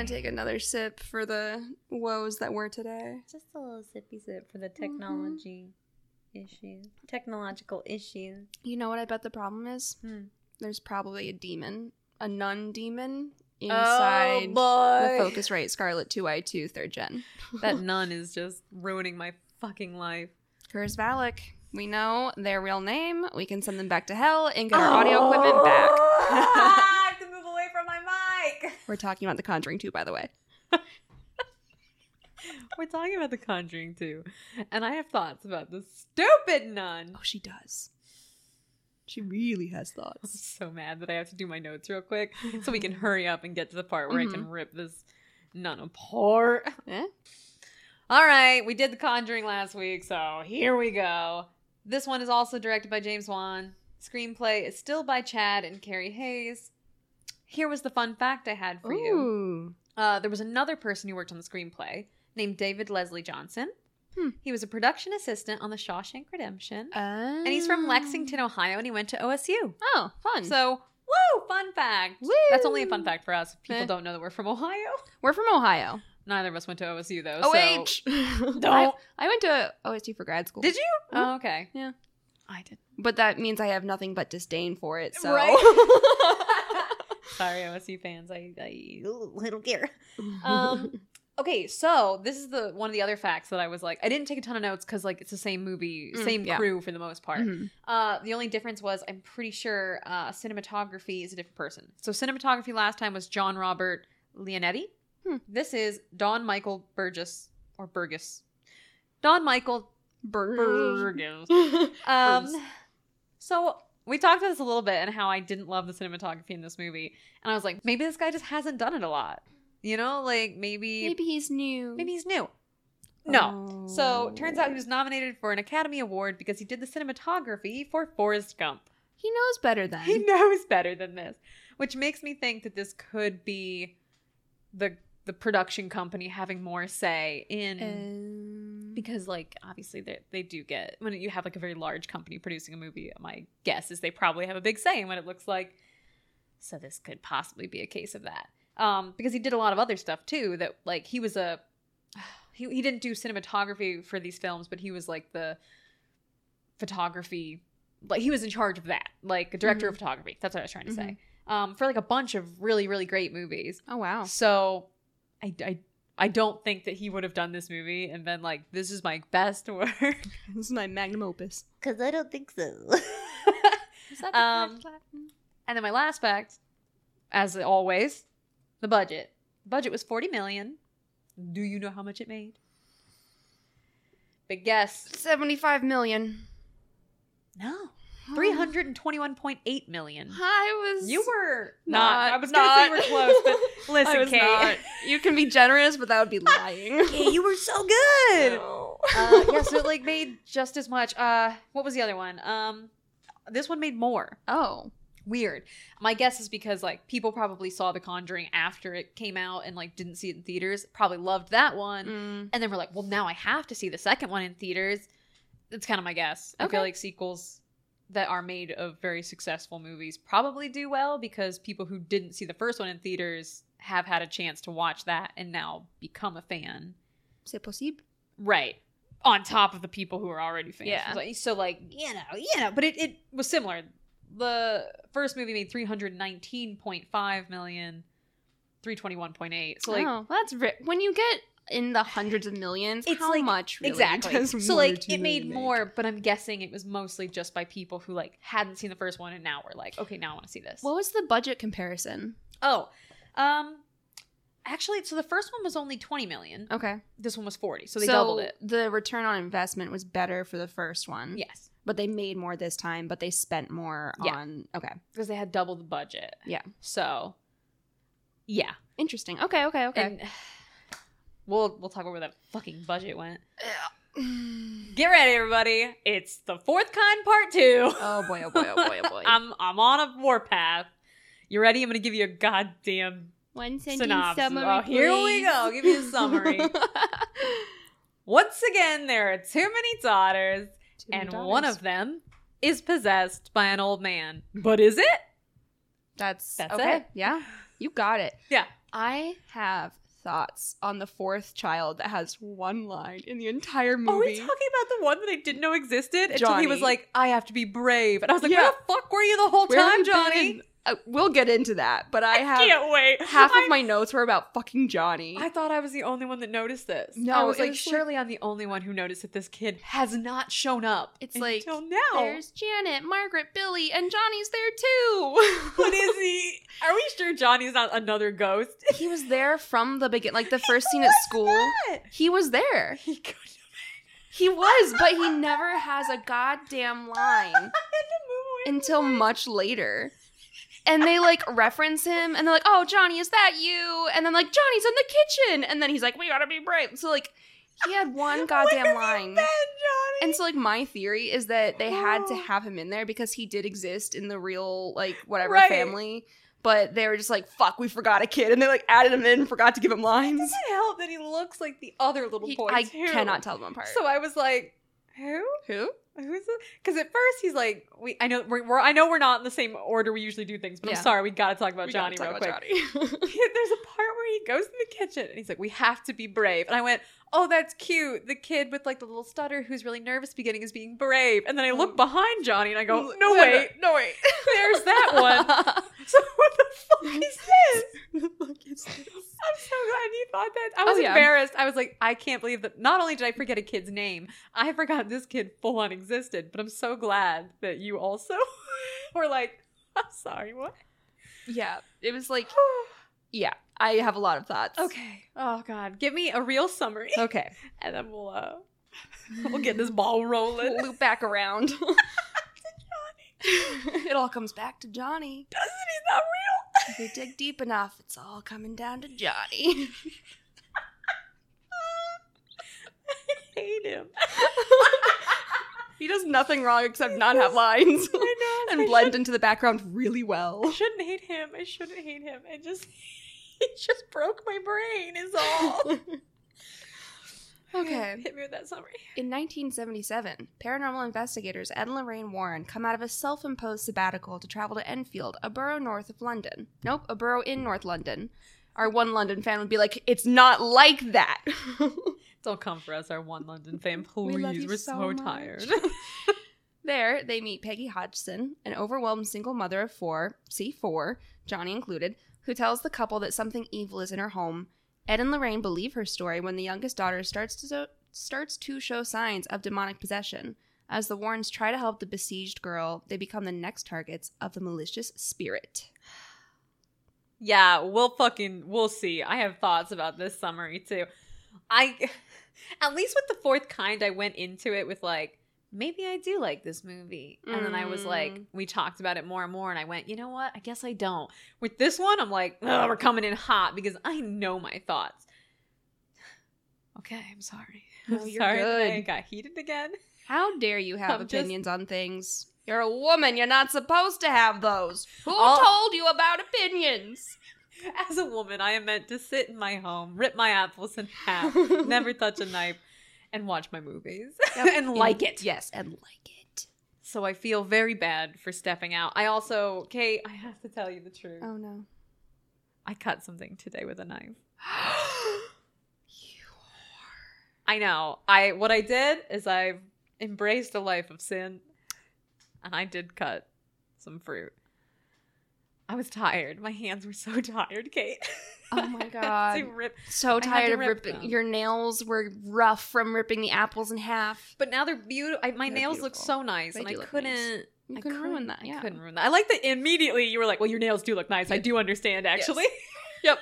gonna take another sip for the woes that were today. Just a little sippy sip for the technology issues, technological issues. You know what I bet the problem is? Hmm. There's probably a demon, a nun demon inside Oh, the Focusrite Scarlett 2i2 third gen. that nun is just ruining my fucking life. Curse Valak. We know their real name. We can send them back to hell and get our audio equipment back. I have to move away from my mic. We're talking about The Conjuring 2, by the way. We're talking about The Conjuring 2, and I have thoughts about the stupid nun. Oh, she does. She really has I'm thoughts. so mad that I have to do my notes real quick so we can hurry up and get to the part where I can rip this nun apart. Eh? All right, we did The Conjuring last week, so here we go. This one is also directed by James Wan. Screenplay is still by Chad and Carey Hayes. Here was the fun fact I had for you. Uh, there was another person who worked on the screenplay named David Leslie Johnson. Hmm. He was a production assistant on The Shawshank Redemption. and and he's from Lexington, Ohio, and he went to OSU. Oh, fun. So, woo, fun fact. Woo! That's only a fun fact for us. People Eh. don't know that we're from Ohio. we're from Ohio. Neither of us went to OSU, though. OH. So. I, Don't. I went to OSU for grad school. Did you? Oh, okay. Yeah. I did. But that means I have nothing but disdain for it. So Sorry, OSU fans. I, I, don't care. Um, okay, so this is the one of the other facts that I was like, I didn't take a ton of notes because like it's the same movie, Mm, same yeah. crew for the most part. Mhm. Uh, the only difference was I'm pretty sure uh, cinematography is a different person. So cinematography last time was John Robert Leonetti. Hmm. This is Don Michael Burgess or Burgess. Don Michael Burgess. Um, Burgess. so we talked about this a little bit and how I didn't love the cinematography in this movie, and I was like, maybe this guy just hasn't done it a lot. You know, like maybe Maybe he's new. maybe he's new. No. So Oh. turns out he was oh. nominated for an Academy Award because he did the cinematography for Forrest Gump. he knows better than. He knows better than this, which makes me think that this could be the the production company having more say in Um, because like obviously they they do get when you have like a very large company producing a movie. My guess is they probably have a big say in what it looks like. So this could possibly be a case of that. Um, because he did a lot of other stuff too. That like he was a he he didn't do cinematography for these films, but he was like the photography like he was in charge of that like a director of photography that's what i was trying to say um for like a bunch of really really great movies oh wow. so I, I i don't think that he would have done this movie and been like this is my best work. This is my magnum opus. because i don't think so. Is that the Um, and then my last fact as always the budget. Budget was 40 million. Do you know how much it made? Big guess. Seventy-five million. no 321.8 million I was. You were Not- not. I was gonna say you were close, but listen, I was Kate. not. You can be generous, but that would be lying. Kate, you were so good. uh, yeah, so it like made just as much. Uh, what was the other one? Um, this one made more. oh. Weird. My guess is because like people probably saw The Conjuring after it came out and like didn't see it in theaters. Probably loved that one, Mm. and then we're like, well, now I have to see the second one in theaters. That's kind of my guess. I Okay. feel like sequels that are made of very successful movies probably do well because people who didn't see the first one in theaters have had a chance to watch that and now become a fan. C'est possible. Right. On top of the people who are already fans. Yeah. So, like, you know, you know, but it, it was similar. The first movie made 319.5 million, 321.8. So like oh, that's ri- when you get in the hundreds of millions. It's how like- much really exactly. So like it made make? more, but I'm guessing it was mostly just by people who like hadn't seen the first one and now were like, okay, now I want to see this. What was the budget comparison? oh, um, actually, so the first one was only 20 million. Okay, This one was 40, so they doubled it. The return on investment was better for the first one. Yes, but they made more this time. But they spent more Yeah. on. Okay, because they had double the budget. Yeah. So, yeah. interesting. Okay, okay, okay. And we'll we'll talk about where that fucking budget went. Get ready, everybody! It's the fourth kind part two. oh boy! Oh boy! Oh boy! Oh boy! I'm I'm on a warpath. You ready? I'm gonna give you a goddamn One sentence synopsis. summary. oh, here we go. I'll give you a summary. Once again, there are too many daughters, Too many and one of them is possessed by an old man. But is it? That's That's okay. it. Yeah, you got it. Yeah. I have thoughts on the fourth child that has one line in the entire movie. Are we talking about the one that I didn't know existed until he was like, "I have to be brave," and I was like, Yeah. "Where the fuck were you the whole Where time, Johnny?" been? Johnny?" Uh, we'll get into that, but I have Can't wait. half I- of my notes were about fucking Johnny. I thought I was the only one that noticed this. No, I was like, was like- surely I'm the only one who noticed that this kid has not shown up. It's like, until now. There's Janet, Margaret, Billy, and Johnny's there too. What is he? Are we sure Johnny's not another ghost? he was there from the beginning, like the first scene at school. What? He was there. He could He was, but he never has a goddamn line until much later. And they like reference him and they're like, oh, Johnny, is that you? And then like, Johnny's in the kitchen. And then he's like, we gotta be brave. So like, he had one goddamn line. Johnny. And so like my theory is that they had to Oh. have him in there because he did exist in the real like whatever Right. family. But they were just like, fuck, we forgot a kid. And they like added him in, forgot to give him It lines. doesn't help that he looks like the other little He- boy I too. cannot tell them apart. So I was like, who? Who? Who's? Because at first he's like, we. I know we're, we're. I know we're not in the same order we usually do things, but Yeah. I'm sorry. We got to talk about We Johnny gotta real talk quick. Johnny. There's a part where he goes to the kitchen and he's like, "We have to be brave." And I went, "Oh, that's cute." The kid with like the little stutter who's really nervous beginning is being brave. And then I look mm. behind Johnny and I go, "No wait, no wait. there's that one." So what the fuck is this? Look, it's this. I'm so glad you thought that. I oh, was Oh, yeah. embarrassed. I was like, I can't believe that. Not only did I forget a kid's name, I forgot this kid full on existed. But I'm so glad that you also were like, I'm sorry, what? Yeah, it was like, yeah, I have a lot of thoughts. okay. Oh God, give me a real summary, Okay. and then we'll uh, we'll get this ball rolling. We'll loop back around. it all comes back to Johnny. Doesn't he's not real? If we dig deep enough, it's all coming down to Johnny. I hate him. he does nothing wrong except not have lines I know. and I blend into the background really well. I shouldn't hate him. I shouldn't hate him. It just it just broke my brain. Is all. Okay. Hit me with that summary. In 1977, paranormal investigators Ed and Lorraine Warren come out of a self imposed sabbatical to travel to Enfield, a borough north of London. Nope, a borough in North London. Our one London fan would be like, it's not like that. Don't come for us, our one London. We Please, you we're so so, tired. there, they meet Peggy Hodgson, an overwhelmed single mother of four, see four, Johnny included, who tells the couple that something evil is in her home. Ed and Lorraine believe her story when the youngest daughter starts to so- starts to show signs of demonic possession. As the Warrens try to help the besieged girl, they become the next targets of the malicious spirit. yeah, we'll fucking we'll see. I have thoughts about this summary too. I at least with the fourth kind, I went into it with like maybe I do like this movie. And then I was like, Mm. we talked about it more and more, and I went, you know what? I guess I don't. With this one, I'm like, we're coming in hot because I know my thoughts. Okay, I'm sorry. No, I'm you're sorry that I got heated again. How dare you have I'm just- opinions on things? You're a woman, you're not supposed to have those. Who All- told you about opinions? As a woman, I am meant to sit in my home, rip my apples in half, never touch a knife, and watch my movies and like it. Yes, and like it. So I feel very bad for stepping out. I also, Kate, I have to tell you the truth. Oh no. I cut something today with a knife. you are. I know. I what I did is I embraced a life of sin, and I did cut some fruit. I was tired. My hands were so tired, Kate. Oh my God. to rip So tired to of rip ripping. them. Your nails were rough from ripping the apples in half. But now they're beautiful. My They're nails look so nice, They and I couldn't. nice. You I couldn't ruin that. Yeah. I couldn't ruin that. I like that immediately you were like, "Well, your nails do look nice." I do understand, actually. Yep.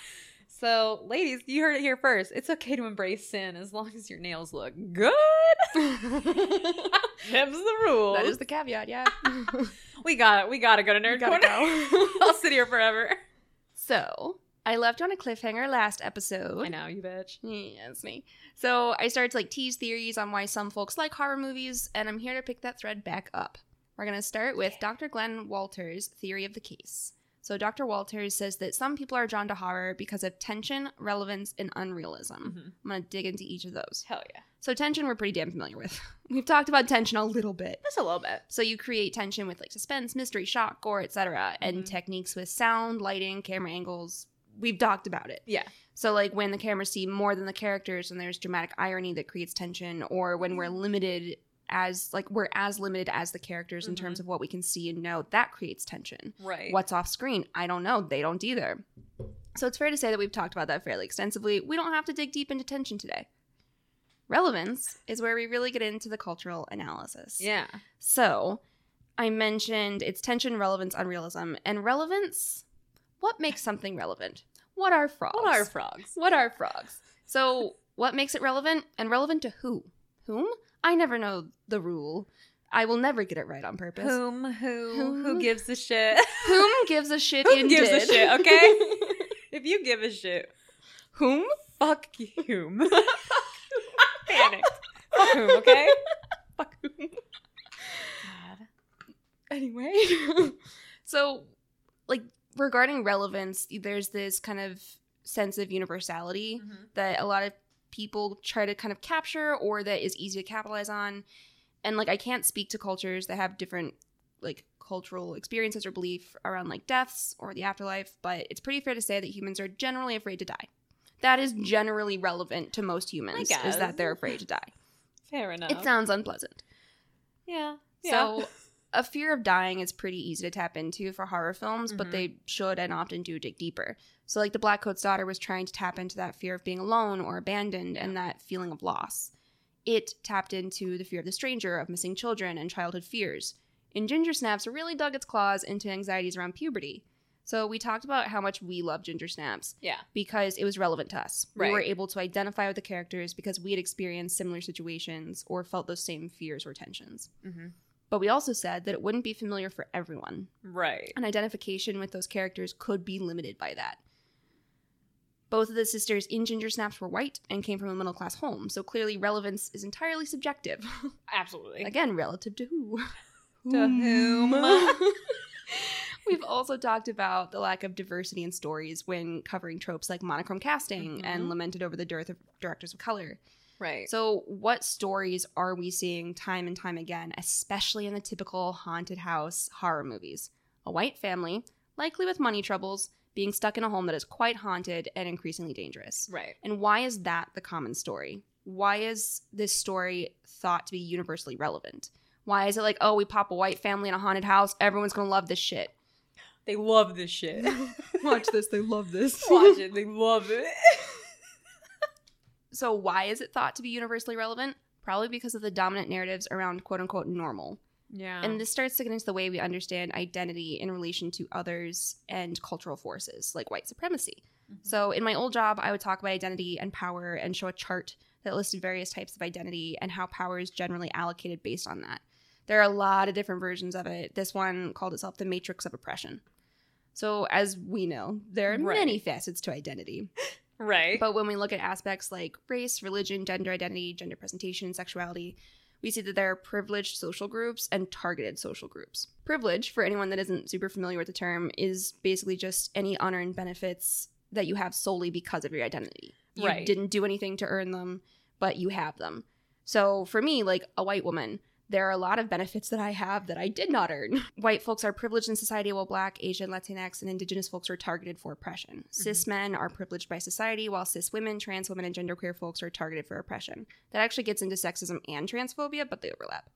so, ladies, you heard it here first. It's okay to embrace sin as long as your nails look good. Them's the rule. that is the caveat. Yeah. we got it. We gotta go to nerd gotta corner. go. I'll sit here forever. so I left on a cliffhanger last episode. I know, you bitch. Yeah, it's me. So I started to like tease theories on why some folks like horror movies, and I'm here to pick that thread back up. We're gonna start with Dr. Glenn Walters' theory of the case. So Dr. Walters says that some people are drawn to horror because of tension, relevance, and unrealism. Mhm. I'm gonna dig into each of those. Hell yeah. So tension, we're pretty damn familiar with. We've talked about tension a little bit. Just a little bit. So you create tension with like suspense, mystery, shock, gore, etc., and Mhm. techniques with sound, lighting, camera angles. We've talked about it. Yeah. So like when the cameras see more than the characters and there's dramatic irony that creates tension, or when we're mm-hmm. limited as like we're as limited as the characters in terms mm-hmm. of what we can see and know, that creates tension. Right. What's off screen? I don't know. They don't either. So it's fair to say that we've talked about that fairly extensively. We don't have to dig deep into tension today. Relevance is where we really get into the cultural analysis. Yeah. So, I mentioned it's tension, relevance, unrealism, and relevance. What makes something relevant? What are frogs? What are frogs? what are frogs? So, what makes it relevant, and relevant to who? Whom? I never know the rule. I will never get it right on purpose. Whom? Who? Whom? Who gives a shit? Whom gives a shit? Who gives a shit, okay? if you give a shit, Whom? fuck you. Panicked. Fuck whom, okay? Fuck whom. God. anyway so like regarding relevance there's this kind of sense of universality mm-hmm. that a lot of people try to kind of capture or that is easy to capitalize on and like i can't speak to cultures that have different like cultural experiences or belief around like deaths or the afterlife but it's pretty fair to say that humans are generally afraid to die that is generally relevant to most humans is that they're afraid to die Fair enough. it sounds unpleasant yeah. Yeah. so, a fear of dying is pretty easy to tap into for horror films, but Mhm. they should and often do dig deeper. So, like the Blackcoat's daughter was trying to tap into that fear of being alone or abandoned and that feeling of loss. It tapped into the fear of the stranger, of missing children, and childhood fears. And Ginger Snaps really dug its claws into anxieties around puberty. So, we talked about how much we love Ginger Snaps yeah. because it was relevant to us. We were able to identify with the characters because we had experienced similar situations or felt those same fears or tensions. hmm But we also said that it wouldn't be familiar for everyone. Right. An identification with those characters could be limited by that. Both of the sisters in Ginger Snaps were white and came from a middle class home, so clearly relevance is entirely subjective. Absolutely. Again, relative to who? To whom? We've also talked about the lack of diversity in stories when covering tropes like monochrome casting and Mhm. lamented over the dearth of directors of color. Right. So, what stories are we seeing time and time again, especially in the typical haunted house horror movies? A white family, likely with money troubles, being stuck in a home that is quite haunted and increasingly dangerous. right. And why is that the common story? Why is this story thought to be universally relevant? Why is it like, oh, we pop a white family in a haunted house, everyone's gonna love this shit? They love this shit. Watch this, they love this. Watch it. They love it. So, why is it thought to be universally relevant? Probably because of the dominant narratives around quote unquote normal. Yeah. And this starts to get into the way we understand identity in relation to others and cultural forces like white supremacy. Mm-hmm. So, in my old job, I would talk about identity and power and show a chart that listed various types of identity and how power is generally allocated based on that. There are a lot of different versions of it. This one called itself the matrix of oppression. So, as we know, there are Right. many facets to identity. right. But when we look at aspects like race, religion, gender identity, gender presentation, and sexuality, we see that there are privileged social groups and targeted social groups. Privilege, for anyone that isn't super familiar with the term, is basically just any honor and benefits that you have solely because of your identity. You Right. didn't do anything to earn them, but you have them. So for me, like a white woman, there are a lot of benefits that I have that I did not earn. White folks are privileged in society, while Black, Asian, Latinx, and Indigenous folks are targeted for oppression. Mm-hmm. Cis men are privileged by society, while cis women, trans women, and genderqueer folks are targeted for oppression. That actually gets into sexism and transphobia, but they overlap.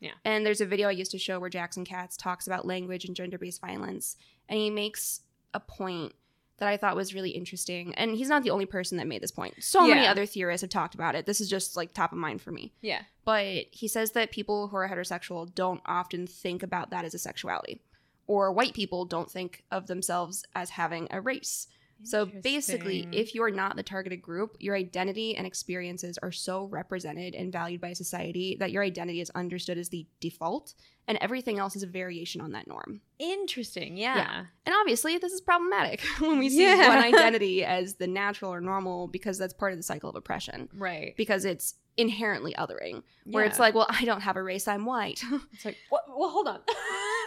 Yeah. And there's a video I used to show where Jackson Katz talks about language and gender based violence, and he makes a point that I thought was really interesting. And he's not the only person that made this point. So many other theorists have talked about it. This is just like top of mind for me. yeah. But he says that people who are heterosexual don't often think about that as a sexuality. Or white people don't think of themselves as having a race. So basically, if you're not the targeted group, your identity and experiences are so represented and valued by society that your identity is understood as the default, and everything else is a variation on that norm. interesting, yeah. Yeah. And obviously, this is problematic when we see Yeah. one identity as the natural or normal because that's part of the cycle of oppression, right. because it's inherently othering, where it's like, well, I don't have a race, I'm white. it's like what? Well, hold on.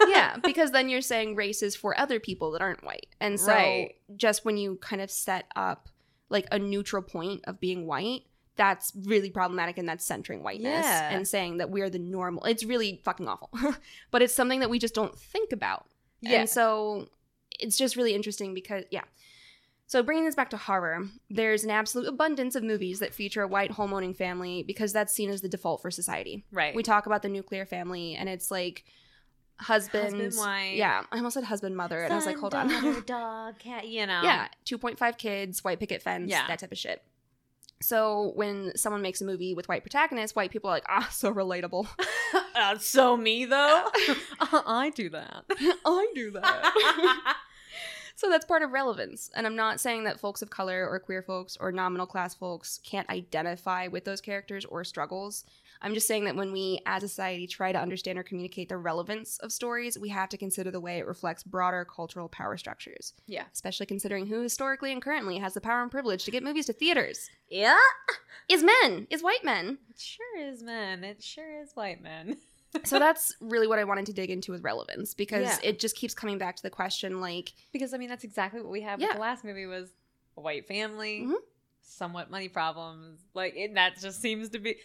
yeah, because then you're saying race is for other people that aren't white. And so Right. just when you kind of set up like a neutral point of being white, that's really problematic and that's centering whiteness Yeah. and saying that we're the normal. It's really fucking awful. but it's something that we just don't think about. Yeah. And so it's just really interesting because, yeah. So bringing this back to horror, there's an absolute abundance of movies that feature a white homeowning family because that's seen as the default for society. right. We talk about the nuclear family, and it's like husband, Husband, wife. Yeah, I almost said husband, mother, and I was like, hold daughter, on. dog, cat. You know. yeah, two point five kids, white picket fence, Yeah. that type of shit. So when someone makes a movie with white protagonists, white people are like, ah, so relatable. uh, so me though. I do that. I do that. so that's part of relevance. And I'm not saying that folks of color or queer folks or nominal class folks can't identify with those characters or struggles. I'm just saying that when we as a society try to understand or communicate the relevance of stories, we have to consider the way it reflects broader cultural power structures, yeah. especially considering who historically and currently has the power and privilege to get movies to theaters. Yeah. Is men, is white men. It sure is men. It sure is white men. so that's really what I wanted to dig into with relevance because Yeah. it just keeps coming back to the question like, Because I mean that's exactly what we had Yeah. with the last movie was a white family, Mhm. somewhat money problems. Like that just seems to be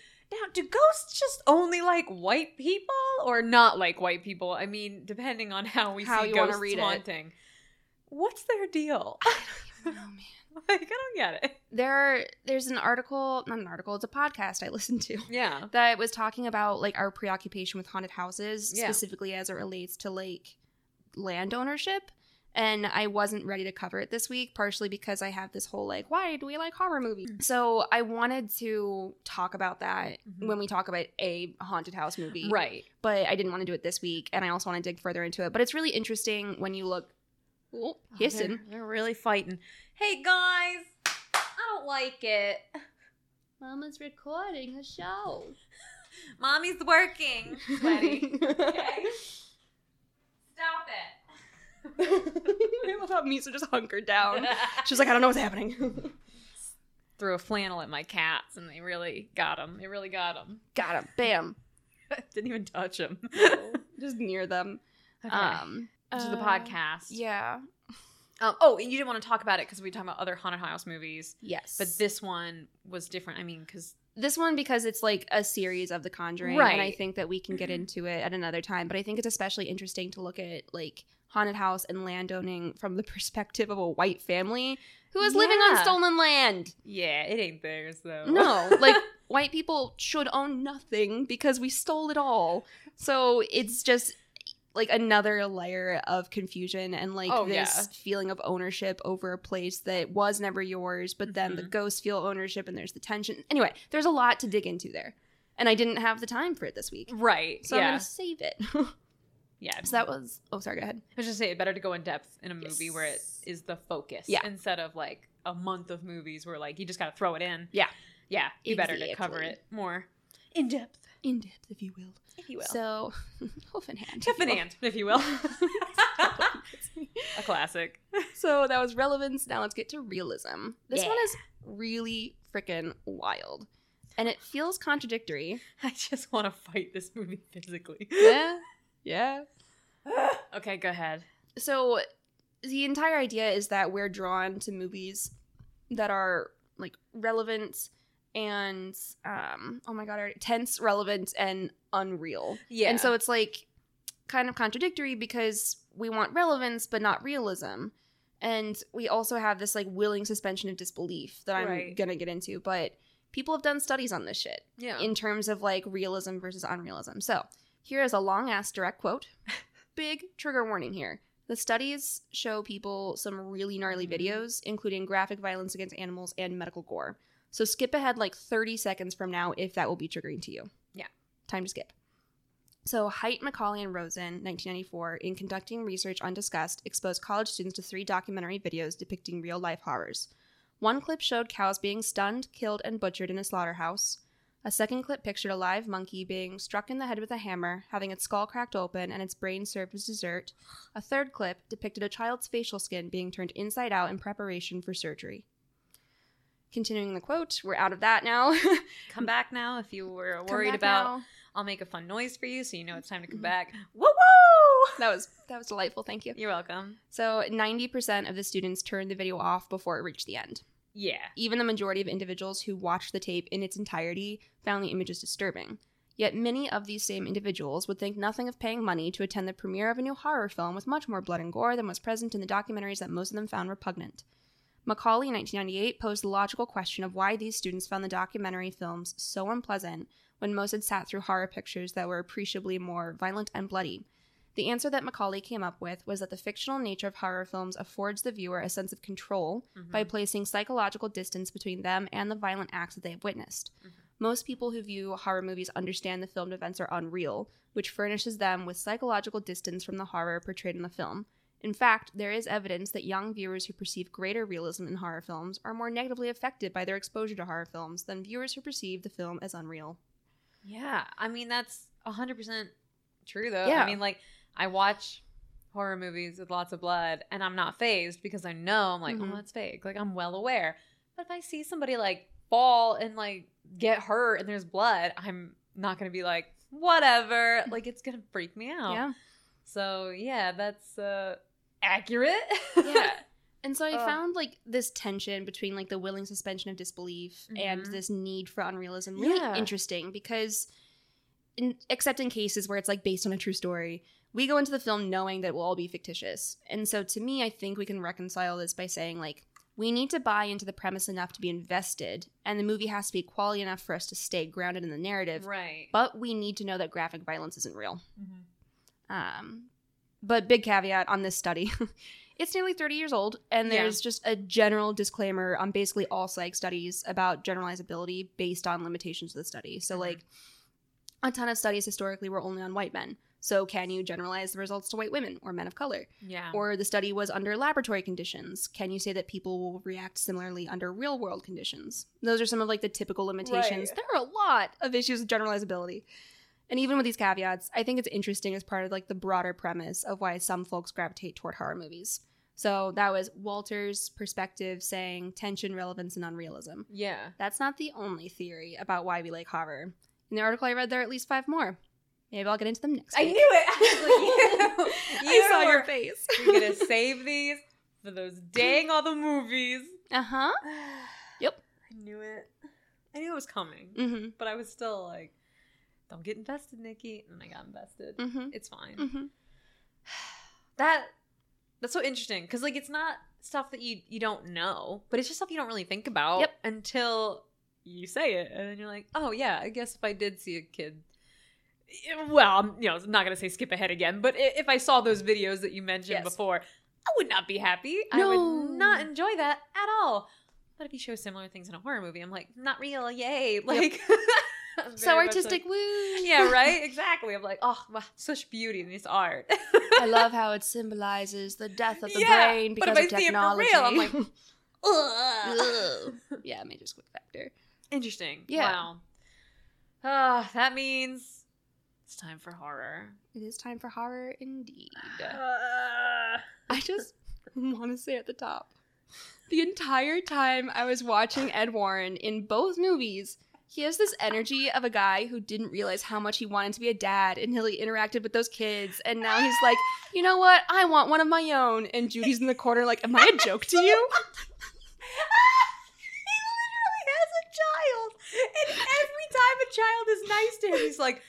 now, do ghosts just only like white people or not like white people? I mean, depending on how we How see you ghosts read it. haunting. What's their deal? oh man. like, I don't get it. there there's an article not an article it's a podcast i listened to Yeah. that was talking about like our preoccupation with haunted houses Yeah. specifically as it relates to like land ownership and i wasn't ready to cover it this week partially because i have this whole like why do we like horror movies so i wanted to talk about that Mhm. when we talk about a haunted house movie Right. but i didn't want to do it this week and i also want to dig further into it but it's really interesting when you look oh, hissing They're, they're really fighting. Hey guys, I don't like it. mama's recording a show Mommy's working. Sweaty. Okay. Stop I love how Misa just hunkered down. She's like, I don't know what's happening. Threw a flannel at my cats, and they really got him. They really got him. Got him. Bam. Didn't even touch him. just near them. Okay. Um, is the uh, podcast. Yeah. Um, oh, and you didn't want to talk about it because we were talking about other haunted house movies, Yes. but this one was different. I mean, because this one because it's like a series of The Conjuring, and I think that we can get into it at another time. But I think it's especially interesting to look at like haunted house and landowning from the perspective of a white family who is living on stolen land. yeah, it ain't theirs though. No, like white people should own nothing because we stole it all. So it's just like another layer of confusion and like Oh, this yeah. feeling of ownership over a place that was never yours, but then the Mhm. ghosts feel ownership and there's the tension. Anyway, there's a lot to dig into there. And I didn't have the time for it this week. right? So I'm gonna save it. yeah. so that was oh sorry, go ahead. I was just say it better to go in depth in a movie where it is the focus, Yeah. instead of like a month of movies where like you just gotta throw it in. Yeah. yeah. Be better to cover it more in depth, In depth, if you will. if you will. So hoof and hand. You and will. hand, if you will. a classic. So that was relevance. Now let's get to realism. This Yeah. one is really freaking wild. And it feels contradictory. I just want to fight this movie physically. Yeah. Yeah. Okay, go ahead. So the entire idea is that we're drawn to movies that are like relevant and um oh my god, already- tense, relevant and unreal. Yeah. And so it's like kind of contradictory because we want relevance but not realism. And we also have this like willing suspension of disbelief that I'm Right. going to get into, but people have done studies on this shit yeah. in terms of like realism versus unrealism. So, here is a long ass direct quote. Big trigger warning here. The studies show people some really gnarly Mhm. videos, including graphic violence against animals and medical gore. So skip ahead like 30 seconds from now if that will be triggering to you. Yeah. Time to skip. So, Haidt, McCauley, and Rozin, 1994, in conducting research on disgust, exposed college students to three documentary videos depicting real life horrors. One clip showed cows being stunned, killed, and butchered in a slaughterhouse. A second clip pictured a live monkey being struck in the head with a hammer, having its skull cracked open and its brain served as dessert. A third clip depicted a child's facial skin being turned inside out in preparation for surgery. Continuing the quote, we're out of that now. Come back now if you were worried about. now. I'll make a fun noise for you so you know it's time to come Mhm. back. Woo woo! That was that was delightful. Thank you. You're welcome. So, 90% of the students turned the video off before it reached the end. Yeah. Even the majority of individuals who watched the tape in its entirety found the images disturbing. Yet many of these same individuals would think nothing of paying money to attend the premiere of a new horror film with much more blood and gore than was present in the documentaries that most of them found repugnant. McCauley in 1998 posed the logical question of why these students found the documentary films so unpleasant when most had sat through horror pictures that were appreciably more violent and bloody. The answer that McCauley came up with was that the fictional nature of horror films affords the viewer a sense of control Mhm. by placing psychological distance between them and the violent acts that they have witnessed. Mhm. Most people who view horror movies understand the filmed events are unreal, which furnishes them with psychological distance from the horror portrayed in the film. In fact, there is evidence that young viewers who perceive greater realism in horror films are more negatively affected by their exposure to horror films than viewers who perceive the film as unreal. Yeah, I mean that's hundred percent true though. Yeah. I mean, like I watch horror movies with lots of blood, and I'm not phased because I know I'm like, Mhm. oh, that's fake. Like I'm well aware. But if I see somebody like fall and like get hurt and there's blood, I'm not gonna be like, whatever. Like it's gonna freak me out. Yeah. So yeah, that's uh accurate. yeah. And so I found like this tension between like the willing suspension of disbelief and Mhm. this need for unrealism really Yeah. interesting because in, except in cases where it's like based on a true story, we go into the film knowing that it will all be fictitious. And so to me, I think we can reconcile this by saying like we need to buy into the premise enough to be invested and the movie has to be quality enough for us to stay grounded in the narrative. right. But we need to know that graphic violence isn't real. Mhm. Um, but big caveat on this study. it's nearly 30 years old, and Yeah. there's just a general disclaimer on basically all psych studies about generalizability based on limitations of the study. So, Mhm. like, a ton of studies historically were only on white men. So, can you generalize the results to white women or men of color? Yeah. Or the study was under laboratory conditions. Can you say that people will react similarly under real world conditions? Those are some of like the typical limitations. Right. There are a lot of issues with generalizability. And even with these caveats, I think it's interesting as part of like the broader premise of why some folks gravitate toward horror movies. So that was Walter's perspective saying tension, relevance, and unrealism. yeah. That's not the only theory about why we like horror. In the article I read, there are at least five more. Maybe I'll get into them next I week. knew it. I like, you, I saw you your face. You're gonna save these for those dang all the movies. Uh huh. Yep. I knew it. I knew it was coming, Mm-hmm. but I was still like, "Don't get invested, Nikki." And I got invested. Mm-hmm. It's fine. Mm-hmm. That that's so interesting because like it's not stuff that you you don't know, but it's just stuff you don't really think about Yep. until you say it, and then you're like, "Oh yeah, I guess if I did see a kid." Well, I'm, you know, I'm not gonna say skip ahead again, but if I saw those videos that you mentioned Yes. before, I would not be happy. I would not enjoy that at all. But if you show similar things in a horror movie, I'm like, not real, yay! Like, I'm So artistic, like- woo! yeah, right. Exactly. I'm like, oh, wow, such beauty in this art. I love how it symbolizes the death of the Yeah, brain but because if of I see it for technology. real, I'm like, Ugh. Ugh. yeah, major squeak factor. Interesting. Yeah. Wow. Ah, that means it's time for horror. It is time for horror indeed. Uh, I just want to say at the top the entire time I was watching Ed Warren in both movies, he has this energy of a guy who didn't realize how much he wanted to be a dad until he interacted with those kids. And now he's like, you know what? I want one of my own. And Judy's in the corner, like, am I a joke to you? he literally has a child, and every time a child is nice to him, he's like,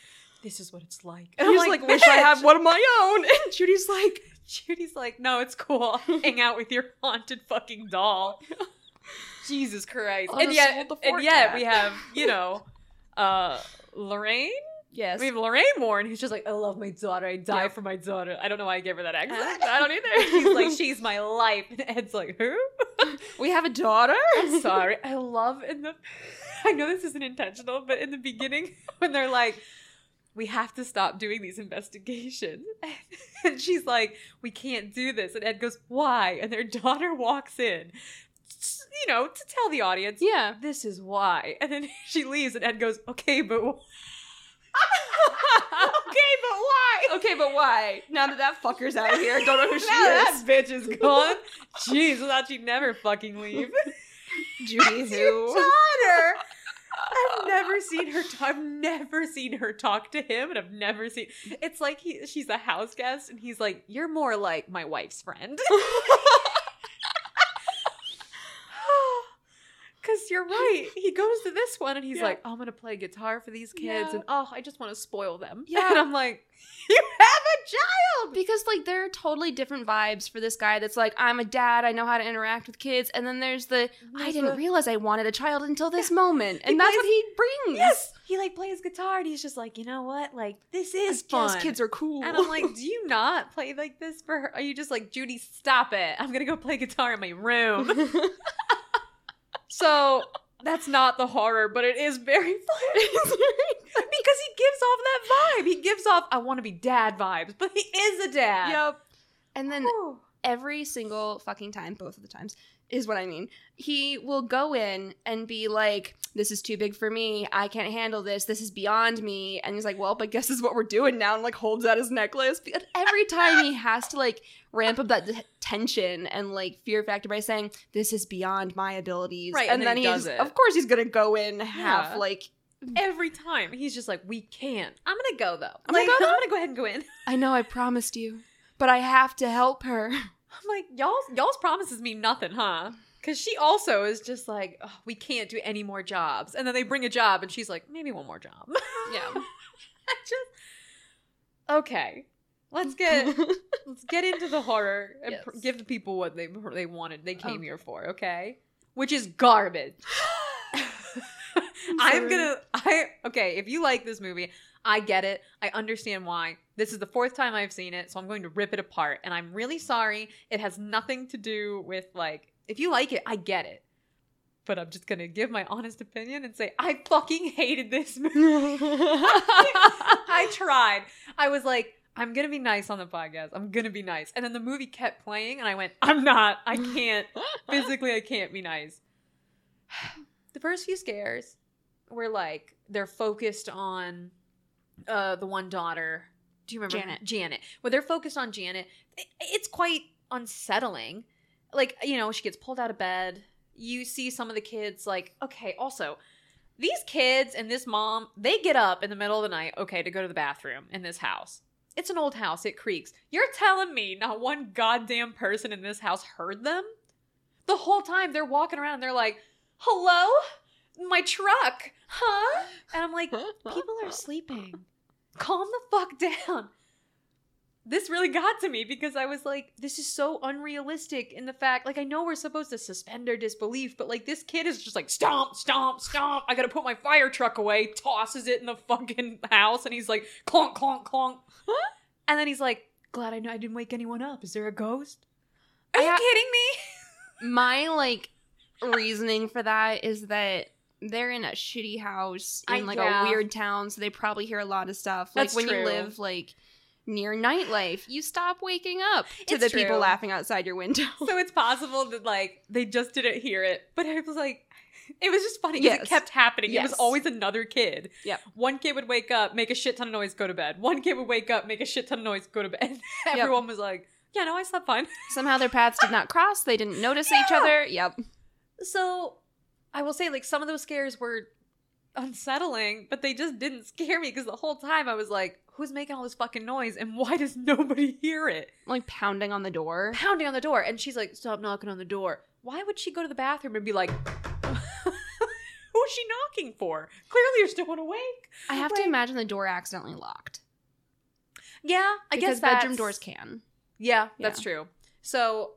"This is what it's like." And I'm like, wish I had one of my own. And Judy's like, Judy's like, "No, it's cool. Hang out with your haunted fucking doll." Jesus Christ! I'll and yet, and yet we have you know, uh, Lorraine. yes. We have Lorraine Warren, who's just like, I love my daughter. I die Yeah. for my daughter. I don't know why I gave her that accent. I don't either. She's like, she's my life. And Ed's like, who? we have a daughter? I'm sorry. I love in the. I know this isn't intentional, but in the beginning when they're like, we have to stop doing these investigations. and she's like, we can't do this. And Ed goes, why? And their daughter walks in, you know, to tell the audience, Yeah. this is why. And then she leaves, and Ed goes, okay, but. okay, but why? Okay, but why? Now that that fucker's out of here, don't know who she now that is. bitch is gone. Jeez, without she'd never fucking leave. Judy who? daughter. I've never seen her. T- I've never seen her talk to him, and I've never seen. It's like he, she's a house guest, and he's like, "You're more like my wife's friend." Because you're right. He goes to this one, and he's Yeah. like, oh, "I'm gonna play guitar for these kids, Yeah. and oh, I just want to spoil them." Yeah. and I'm like, "You have a child." Because like there are totally different vibes for this guy that's like, I'm a dad, I know how to interact with kids, and then there's the I didn't realize I wanted a child until this moment. He And that's plays- what he brings. Yes, he like plays guitar, and he's just like, you know what? Like this is guess fun. kids are cool. And I'm like, do you not play like this for her? Are you just like, Judy, stop it. I'm to go play guitar in my room. so that's not the horror, but it is very funny. because he gives off that vibe. He gives off, I want to be dad vibes, but he is a dad. yep. And then Whew. every single fucking time, both of the times, is what I mean. He will go in and be like, This is too big for me. I can't handle this. This is beyond me. And he's like, Well, but guess this is what we're doing now. And like holds out his necklace. But every time he has to like ramp up that t- tension and like fear factor by saying, This is beyond my abilities. Right, And, and then then he he's, does it. of course, he's gonna go in half Yeah. like, Every time. He's just like, we can't. I'm going to go, though. I'm gonna like, go, though? I'm going to go ahead and go in. I know I promised you, but I have to help her. I'm like, y'all's y'all's promises mean nothing, huh? Because she also is just like, "Ugh, we can't do any more jobs, and then they bring a job, and she's like, maybe one more job. Yeah. I just okay. Let's get let's get into the horror and pr- give the people what they they wanted, they came Oh. here for. Okay, which is garbage. I'm sorry. gonna I okay, if you like this movie, I get it. I understand why. This is the fourth time I've seen it, so I'm going to rip it apart. And I'm really sorry. It has nothing to do with like if you like it, I get it. But I'm just gonna give my honest opinion and say I fucking hated this movie. I tried. I was like, I'm gonna be nice on the podcast. I'm gonna be nice. And then the movie kept playing, and I went, I'm not. I can't. Physically, I can't be nice. The first few scares were like they're focused on uh the one daughter. Do you remember Janet. Janet. When they're focused on Janet, it's quite unsettling. Like, you know, she gets pulled out of bed. You see some of the kids like, okay, also, these kids and this mom, they get up in the middle of the night, okay, to go to the bathroom in this house. It's an old house, it creaks. You're telling me not one goddamn person in this house heard them? The whole time they're walking around, they're like, hello? My truck, huh? And I'm like, people are sleeping. Calm the fuck down. This really got to me because I was like, this is so unrealistic in the fact, like, I know we're supposed to suspend our disbelief, but like, this kid is just like, stomp, stomp, stomp. I gotta put my fire truck away, tosses it in the fucking house, and he's like, clonk, clonk, clonk. And then he's like, glad I, know I didn't wake anyone up. Is there a ghost? Are I you ha- kidding me? my like reasoning for that is that they're in a shitty house in I- like yeah. a weird town, so they probably hear a lot of stuff. Like That's when true. you live like near nightlife, you stop waking up to It's the people laughing outside your window. So it's possible that like they just didn't hear it, but it was like it was just funny because Yes. it kept happening. It was always another kid. Yeah. One kid would wake up, make a shit ton of noise, go to bed. One kid would wake up, make a shit ton of noise, go to bed. Everyone was like, "Yeah, no, I slept fine." Somehow their paths did not cross. They didn't notice each other. Yep. So I will say, like, some of those scares were unsettling, but they just didn't scare me because the whole time I was like, "Who's making all this fucking noise, and why does nobody hear it?" Like pounding on the door. pounding on the door and she's like stop knocking on the door why would she go to the bathroom and be like who's she knocking for clearly you're still awake I have to imagine the door accidentally locked. yeah i because guess that's, bedroom doors can. yeah that's Yeah. true so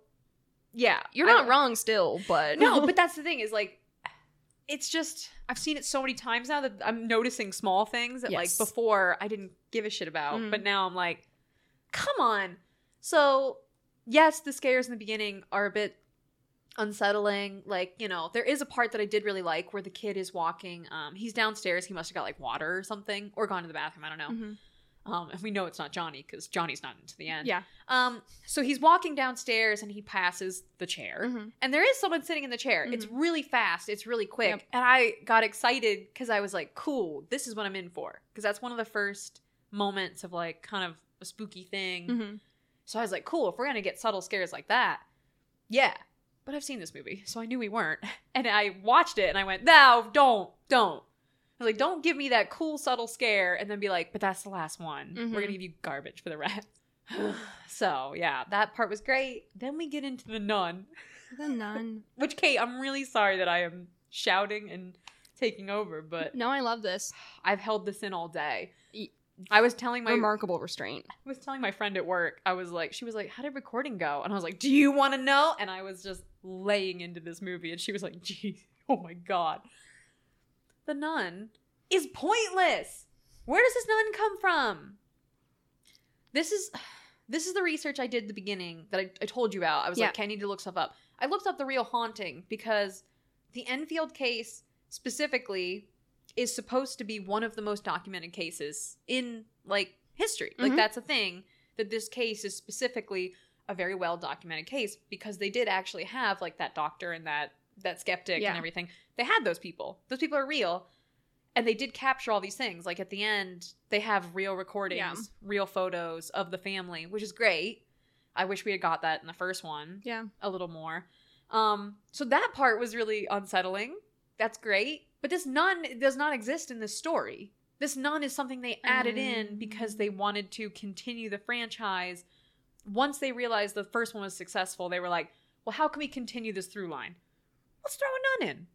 yeah You're I- not wrong still, but no but that's the thing is like it's just i've seen it so many times now that i'm noticing small things that Yes. like before i didn't give a shit about Mm. but now i'm like come on so yes the scares in the beginning are a bit unsettling. Like, you know, there is a part that I did really like where the kid is walking. Um, he's downstairs. He must have got like water or something, or gone to the bathroom. I don't know. Mhm. Um, and we know it's not Johnny because Johnny's not into the end. Yeah. Um, so he's walking downstairs and he passes the chair, Mhm. and there is someone sitting in the chair. It's really fast. It's really quick, Yep. and I got excited because I was like, "Cool, this is what I'm in for." Because that's one of the first moments of like kind of a spooky thing. Mhm. So I was like, "Cool, if we're gonna get subtle scares like that, yeah." But I've seen this movie, so I knew we weren't. And I watched it, and I went, "No, don't, don't." I was like, "Don't give me that cool subtle scare," and then be like, "But that's the last one. We're Mhm. gonna give you garbage for the rest." so yeah, that part was great. Then we get into the nun, The nun. which Kate, I'm really sorry that I am shouting and taking over, but No, I love this. I've held this in all day. I was telling my Remarkable restraint. I was telling my friend at work, I was like, she was like, how did recording go? And I was like, do you want to know? And I was just laying into this movie, and she was like, geez, oh my God. The nun is pointless. Where does this nun come from? This is this is the research I did at the beginning that I, I told you about. I was Yeah. like, I need to look stuff up. I looked up the real haunting because the Enfield case specifically is supposed to be one of the most documented cases in like history. Like Mhm. that's a thing that this case is specifically a very well documented case because they did actually have like that doctor and that that skeptic Yeah. and everything. They had those people. Those people are real. And they did capture all these things. Like at the end, they have real recordings, Yeah. real photos of the family, which is great. I wish we had got that in the first one Yeah. a little more. Um, so that part was really unsettling. That's great. But this nun does not exist in this story. This nun is something they added in because they wanted to continue the franchise. Once they realized the first one was successful, they were like, well, how can we continue this through line? Let's throw a nun in.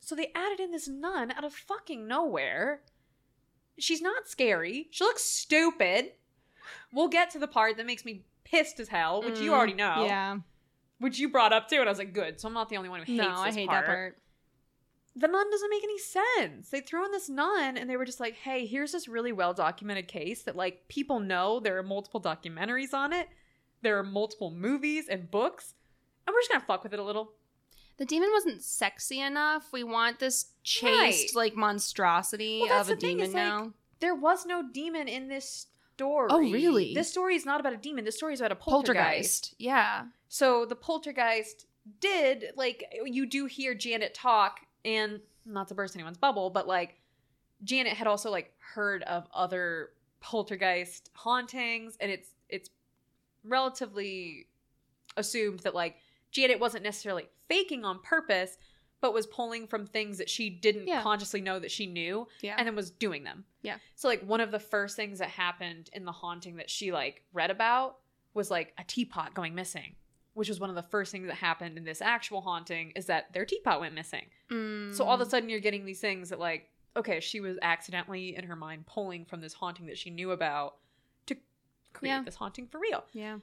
So they added in this nun out of fucking nowhere. She's not scary. She looks stupid. We'll get to the part that makes me pissed as hell, which you Mm, already know Yeah. which you brought up too, and I was like, good. So I'm not the only one who hates No, I hate part. that part. The nun doesn't make any sense. They threw in this nun, and they were just like, hey, here's this really well documented case that like people know. There are multiple documentaries on it. There are multiple movies and books, and we're just gonna fuck with it a little. The demon wasn't sexy enough. We want this chaste, Right. like monstrosity Well, that's of a the thing, demon like, now. There was no demon in this story. Oh, really? This story is not about a demon. This story is about a Poltergeist. Yeah. So the poltergeist did like you do hear Janet talk, and not to burst anyone's bubble, but like Janet had also like heard of other poltergeist hauntings, and it's it's relatively assumed that like Janet wasn't necessarily faking on purpose, but was pulling from things that she didn't Yeah. consciously know that she knew Yeah. and then was doing them. Yeah. So like one of the first things that happened in the haunting that she like read about was like a teapot going missing, which was one of the first things that happened in this actual haunting is that their teapot went missing. So all of Mm. a sudden you're getting these things that like okay, she was accidentally in her mind pulling from this haunting that she knew about to create Yeah. this haunting for real. Yeah.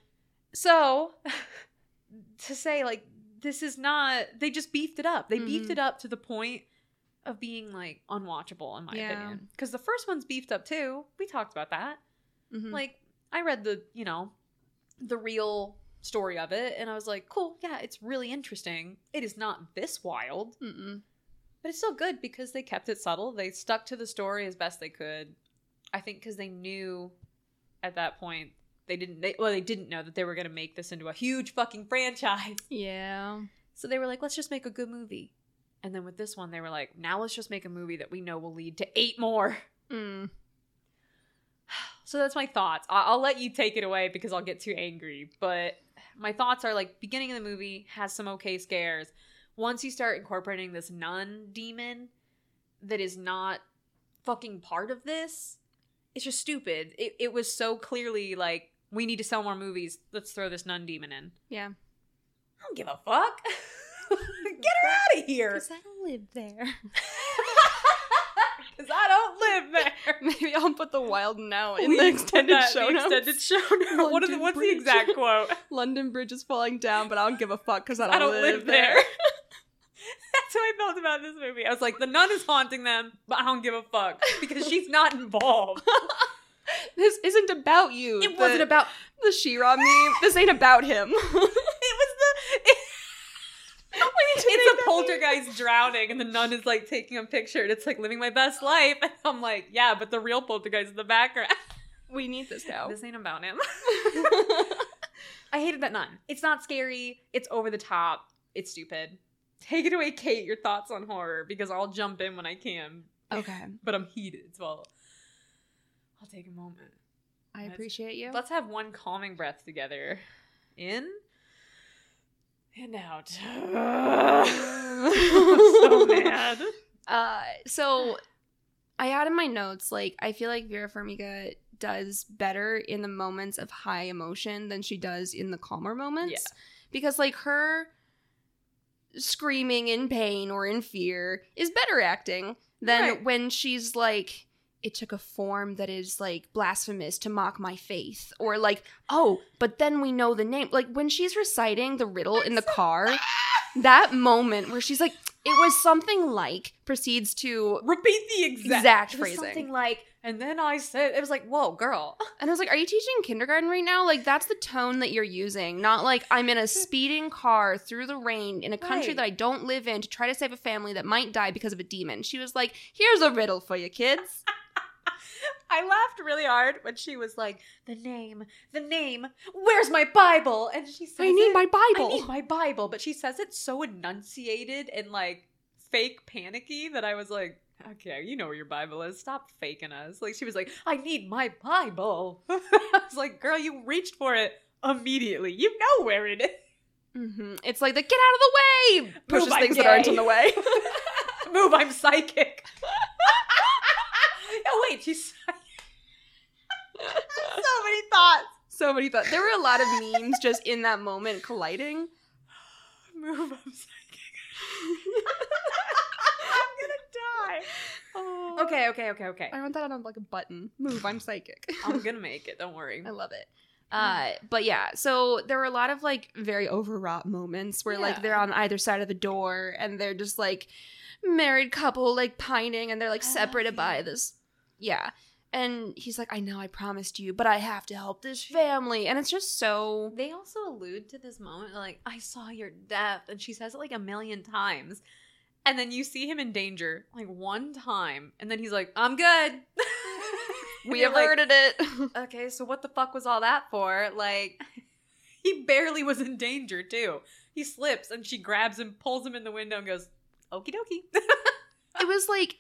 So to say like this is not they just beefed it up. They beefed Mhm. it up to the point of being like unwatchable in my Yeah. opinion. Cuz the first one's beefed up too. We talked about that. Mhm. Like I read the, you know, the real story of it and I was like, "Cool, yeah, it's really interesting. It is not this wild, Mm-mm. but it's still good because they kept it subtle. They stuck to the story as best they could. I think cuz they knew at that point they didn't they well they didn't know that they were going to make this into a huge fucking franchise. Yeah. So they were like, let's just make a good movie. And then with this one, they were like, now let's just make a movie that we know will lead to eight more. Mm. So that's my thoughts. I- I'll let you take it away because I'll get too angry. But my thoughts are like, beginning of the movie has some okay scares. Once you start incorporating this nun demon that is not fucking part of this, it's just stupid. It, it was so clearly like, we need to sell more movies. Let's throw this nun demon in. Yeah. I don't give a fuck. Get her out of here. Because I don't live there. Because I don't live there. Maybe I'll put the wild now in We the extended that- show the notes. Extended show note. What is the, London what's the exact quote? London Bridge is falling down, but I don't give a fuck because I don't, I don't live, there. That's how I felt about this movie. I was like, the nun is haunting them, but I don't give a fuck because she's not involved. this isn't about you. It wasn't about. the Shira meme. This ain't about him. It was the. guy's drowning and the nun is like taking a picture and it's like living my best life. And I'm like, yeah, but the real poltergeist in the background. we need this now. This ain't about him. I hated that nun. It's not scary. It's over the top. It's stupid. Take it away, Kate. Your thoughts on horror because I'll jump in when I can. okay. But I'm heated, so I'll, I'll take a moment. I Let's- appreciate you. Let's have one calming breath together. In and out. so mad. Uh, so I had in my notes like I feel like Vera Farmiga does better in the moments of high emotion than she does in the calmer moments. Yeah. Because like her screaming in pain or in fear is better acting than Right. when she's like it took a form that is like blasphemous to mock my faith or like oh but then we know the name like when she's reciting the riddle in the car that moment where she's like it was something like proceeds to Repeat the exact, Exact it was phrasing. Something like, and then I said, it was like, whoa, girl. and i was like are you teaching kindergarten right now like that's the tone that you're using not like i'm in a speeding car through the rain in a country Right. that i don't live in to try to save a family that might die because of a demon she was like here's a riddle for you kids I laughed really hard when she was like, the name, the name, where's my Bible? And she says, i need it- my bible I need my Bible. But she says it so enunciated and like fake panicky that I was like, okay, you know where your Bible is. Stop faking us. Like she was like, I need my Bible. I was like, girl, you reached for it immediately. You know where it is. hmm It's like the get out of the way pushes I'm things that aren't in the way. Move, I'm psychic. oh wait, she's so many thoughts. so many thoughts. There were a lot of memes just in that moment colliding. Move, I'm psychic. I'm gonna die. Oh. Okay, okay, okay, okay. I want that on like a button. Move, I'm psychic. I'm gonna make it. Don't worry. I love it. Uh, but yeah, so there were a lot of like very overwrought moments where Yeah. like they're on either side of the door and they're just like married couple like pining and they're like separated by this. Yeah. And he's like, I know I promised you, but I have to help this family. And it's just so They also allude to this moment like, I saw your death, and she says it like a million times. And then you see him in danger like one time, and then he's like, I'm good. We you're like, it. okay, so what the fuck was all that for? Like, he barely was in danger, too. He slips and she grabs him, pulls him in the window, and goes, okie dokie. it was like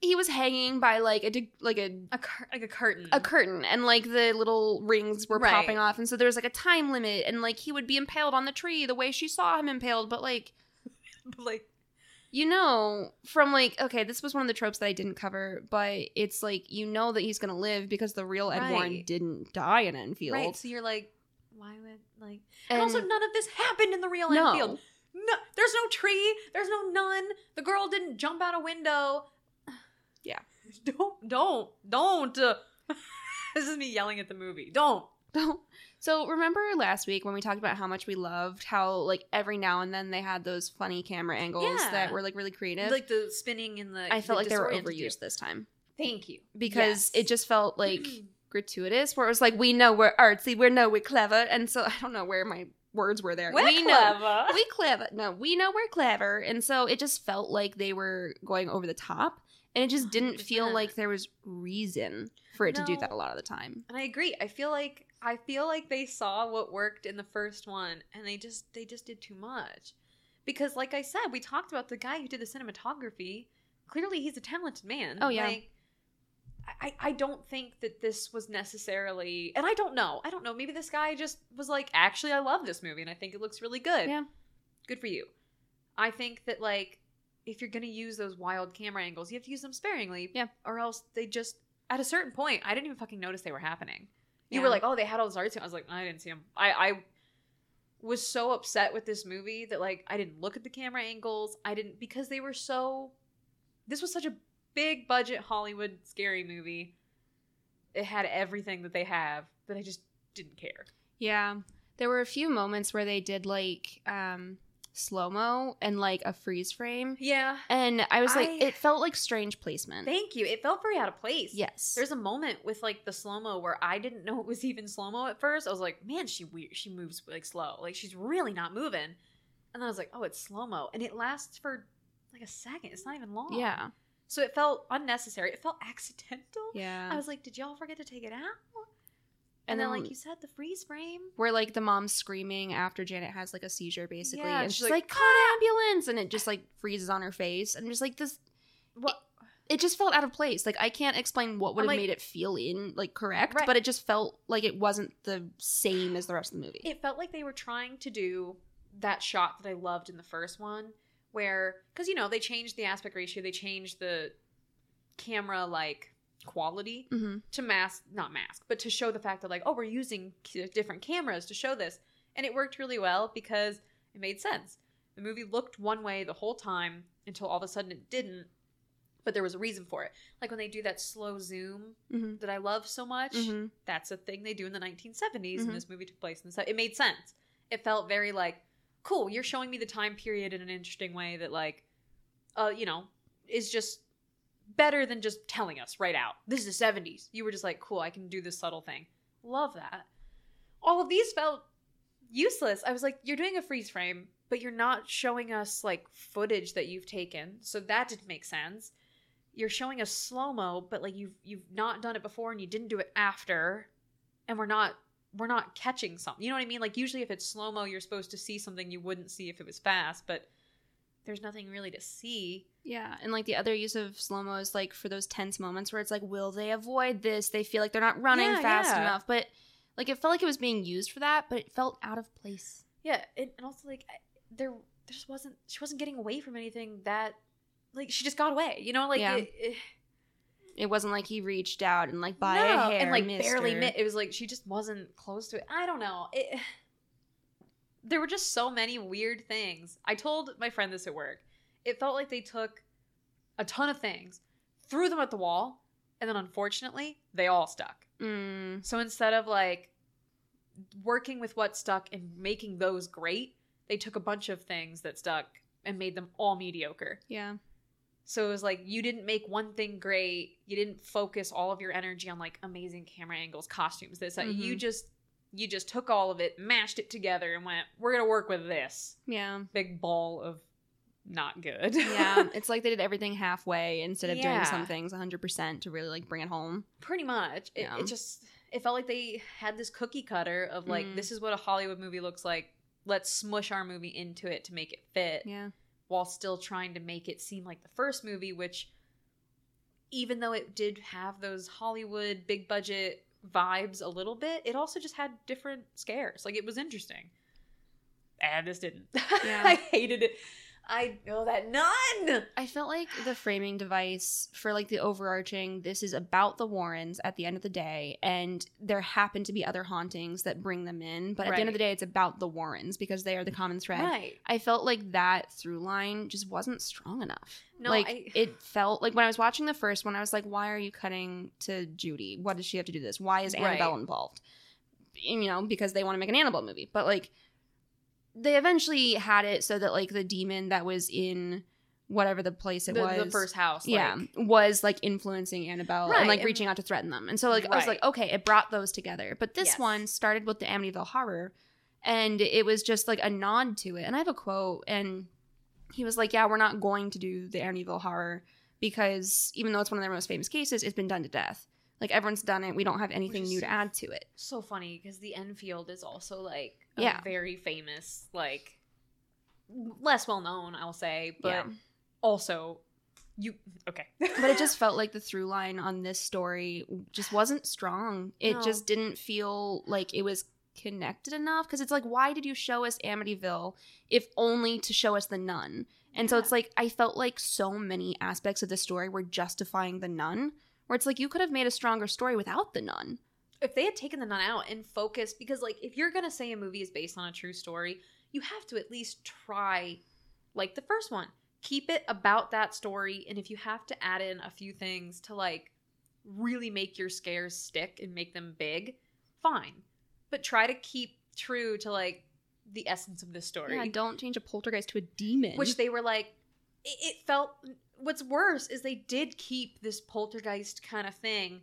he was hanging by like a like a a cur- like a curtain. a curtain and like the little rings were Right. popping off and so there was like a time limit and like he would be impaled on the tree the way she saw him impaled but like But, like, you know from like okay this was one of the tropes that i didn't cover but it's like you know that he's gonna live because the real ed warren didn't die in enfield right, so you're like, why would, like, and and, also none of this happened in the real no Enfield. No, there's no tree. There's no nun. The girl didn't jump out a window. Yeah. Don't, don't, don't. This is me yelling at the movie. Don't. Don't. So remember last week when we talked about how much we loved how like every now and then they had those funny camera angles Yeah. that were like really creative Like the spinning in the. i felt the like they were overused this time Thank you. because Yes. it just felt like gratuitous where it was like we know we're artsy we know we're clever and so i don't know where my words were there We're we know clever. we clever no we know we're clever and so it just felt like they were going over the top and it just didn't feel 100%. like there was reason for it to do that a lot of the time And I agree. I feel like I feel like they saw what worked in the first one and they just they just did too much. Because like I said, we talked about the guy who did the cinematography. Clearly he's a talented man. Oh, yeah. Like I, I don't think that this was necessarily and I don't know. I don't know. Maybe this guy just was like, actually I love this movie and I think it looks really good. Yeah. Good for you. I think that like if you're gonna use those wild camera angles, you have to use them sparingly. Yeah. Or else they just at a certain point, I didn't even fucking notice they were happening. You Yeah. were like, oh, they had all this art. I was like, I didn't see them. I, I was so upset with this movie that like I didn't look at the camera angles. I didn't because they were so. This was such a big budget Hollywood scary movie. It had everything that they have that I just didn't care. yeah there were a few moments where they did like um slow mo and like a freeze frame Yeah. and i was like I- it felt like strange placement Thank you. It felt very out of place. yes There's a moment with like the slow mo where I didn't know it was even slow mo at first. I was like, man, she weird. She moves like slow. Like she's really not moving. And then I was like, oh, it's slow mo, and it lasts for like a second. It's not even long. Yeah. So it felt unnecessary. It felt accidental. Yeah. I was like, did y'all forget to take it out? And And, then, then- like um, you said, the freeze frame. where like the mom's screaming after Janet has like a seizure basically Yeah, and she's she's like, call an ah! ambulance and it just like freezes on her face and just like this What? it just felt out of place like I can't explain what would have like- made it feel in like correct Right. but it just felt like it wasn't the same as the rest of the movie It felt like they were trying to do that shot that I loved in the first one, where because you know they changed the aspect ratio, they changed the camera like quality hmm to mask, not mask, but to show the fact that like oh we're using different cameras to show this, and it worked really well because it made sense. The movie looked one way the whole time until all of a sudden it didn't, but there was a reason for it. Like when they do that slow zoom hmm that I love so much hmm that's a thing they do in the 1970s Mhm. and this movie took place in the it made sense it felt very like cool you're showing me the time period in an interesting way that like uh you know is just better than just telling us right out this is the 70s you were just like cool i can do this subtle thing love that all of these felt useless i was like you're doing a freeze frame but you're not showing us like footage that you've taken so that didn't make sense you're showing us slow mo, but like you've you've not done it before and you didn't do it after, and we're not we're not catching something. You know what I mean? Like usually if it's slow mo, you're supposed to see something you wouldn't see if it was fast, but there's nothing really to see. Yeah and like the other use of slow mo is like for those tense moments where it's like will they avoid this they feel like they're not running Yeah, fast yeah. enough but like it felt like it was being used for that but it felt out of place Yeah, and, also like there there just wasn't she wasn't getting away from anything that like she just got away. You know, like Yeah. it, it, it wasn't like he reached out and like by no, a hair and like barely her. It was like she just wasn't close to it. I don't know. It. There were just so many weird things. I told my friend this at work. It felt like they took a ton of things, threw them at the wall, and then unfortunately they all stuck. Mm, So instead of like working with what stuck and making those great, they took a bunch of things that stuck and made them all mediocre. yeah So it was like you didn't make one thing great. You didn't focus all of your energy on like amazing camera angles, costumes, this. that. You just you just took all of it, mashed it together, and went, "We're gonna work with this yeah big ball of not good." yeah it's like they did everything halfway instead of Yeah. doing some things 100% to really like bring it home pretty much. It, Yeah. it just it felt like they had this cookie cutter of like Mhm. this is what a Hollywood movie looks like. Let's smush our movie into it to make it fit. yeah while still trying to make it seem like the first movie, which, even though it did have those Hollywood big budget vibes a little bit, it also just had different scares. Like it was interesting. And this didn't. Yeah. I hated it. I know that none. I felt like the framing device for like the overarching this is about the Warrens at the end of the day and there happen to be other hauntings that bring them in but at the end of the day it's about the Warrens because they are the common thread. Right. I felt like that through line just wasn't strong enough. No, like I- it felt like when I was watching the first one I was like why are you cutting to Judy? What does she have to do this? Why is Right. Annabelle involved? You know, because they want to make an Annabelle movie. But like they eventually had it so that like the demon that was in whatever the place it The, was the first house. yeah was like influencing annabelle Right, and like and- reaching out to threaten them. And so like i was like okay it brought those together. But this Yes. one started with the amityville horror and it was just like a nod to it. And i have a quote and he was like yeah we're not going to do the amityville horror because even though it's one of their most famous cases it's been done to death like everyone's done it we don't have anything new to add to it so funny because the Enfield is also like a Yeah. very famous, like less well known, I'll say, but Yeah. also you okay. but it just felt like the through line on this story just wasn't strong. It No. just didn't feel like it was connected enough because it's like, why did you show us Amityville if only to show us the nun? And so it's like I felt like so many aspects of the story were justifying the nun, where it's like you could have made a stronger story without the nun. if they had taken the nun out and focused because like if you're gonna say a movie is based on a true story you have to at least try like the first one keep it about that story and if you have to add in a few things to like really make your scares stick and make them big fine but try to keep true to like the essence of this story Yeah, don't change a poltergeist to a demon. which they were like it, it felt what's worse is they did keep this poltergeist kind of thing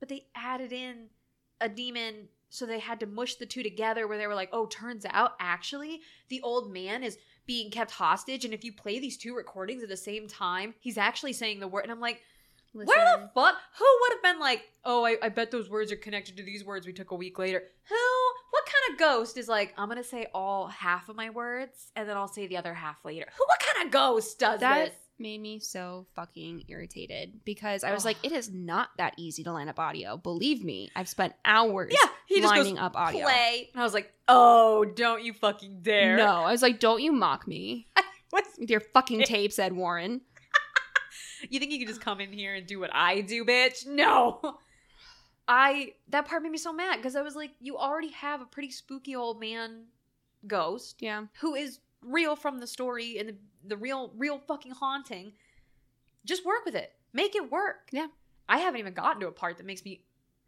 but they added in a demon so they had to mush the two together where they were like oh turns out actually the old man is being kept hostage and if you play these two recordings at the same time he's actually saying the word and i'm like where the fuck who would have been like oh I, I bet those words are connected to these words we took a week later who what kind of ghost is like i'm gonna say all half of my words and then i'll say the other half later? Who what kind of ghost does that this made me so fucking irritated because I was like, it is not that easy to line up audio. Believe me, I've spent hours yeah he just lining goes up audio. play and i was like oh don't you fucking dare No, I was like, don't you mock me What's, with your fucking tape, said Warren. you think you could just come in here and do what i do bitch no i that part made me so mad because i was like you already have a pretty spooky old man ghost Yeah. who is real from the story and the, the real real fucking haunting just work with it make it work Yeah. i haven't even gotten to a part that makes me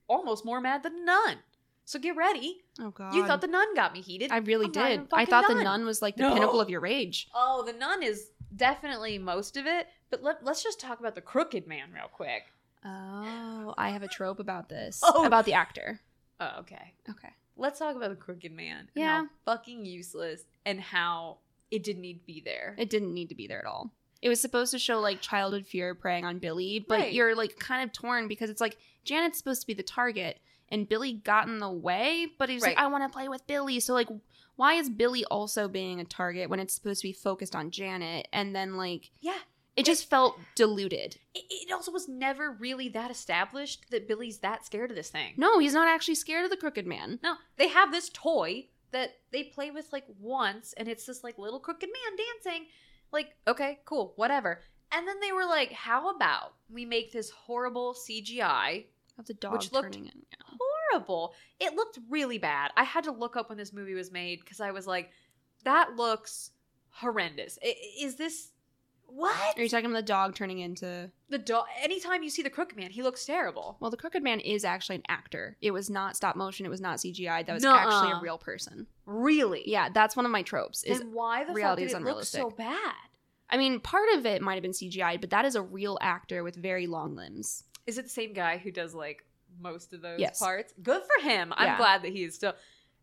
almost more mad than nun so get ready Oh god. you thought the nun got me heated I really I'm did. I fucking thought the done. nun was like the No. pinnacle of your rage. oh the nun is definitely most of it but let, let's just talk about the crooked man real quick Oh, I have a trope about this. Oh. About the actor. oh okay Okay. let's talk about the crooked man and Yeah. how fucking useless and how it didn't need to be there It didn't need to be there at all. It was supposed to show like childhood fear preying on Billy, but Right. you're like kind of torn because it's like Janet's supposed to be the target and Billy got in the way, but he's like, I want to play with Billy. So like why is Billy also being a target when it's supposed to be focused on Janet? And then like yeah it just felt diluted. it, it also was never really that established that Billy's that scared of this thing. No, he's not actually scared of the crooked man. No, they have this toy that they play with like once, and it's this like little crooked man dancing. Like, okay, cool, whatever. And then they were like, how about we make this horrible CGI Of the dog Which looked- turning in. Yeah. horrible? It looked really bad. I had to look up when this movie was made because I was like, that looks horrendous. Is this what? Are you talking about the dog turning into The dog. Anytime you see the crooked man, he looks terrible. Well, the Crooked Man is actually an actor. It was not stop motion. It was not CGI. That was Nuh-uh. actually a real person. Really? Yeah, that's one of my tropes. Is Then why the reality fuck is did it look so bad? I mean, part of it might have been CGI, but that is a real actor with very long limbs. Is it the same guy who does like most of those Yes. parts? Good for him. I'm Yeah. glad that he is still.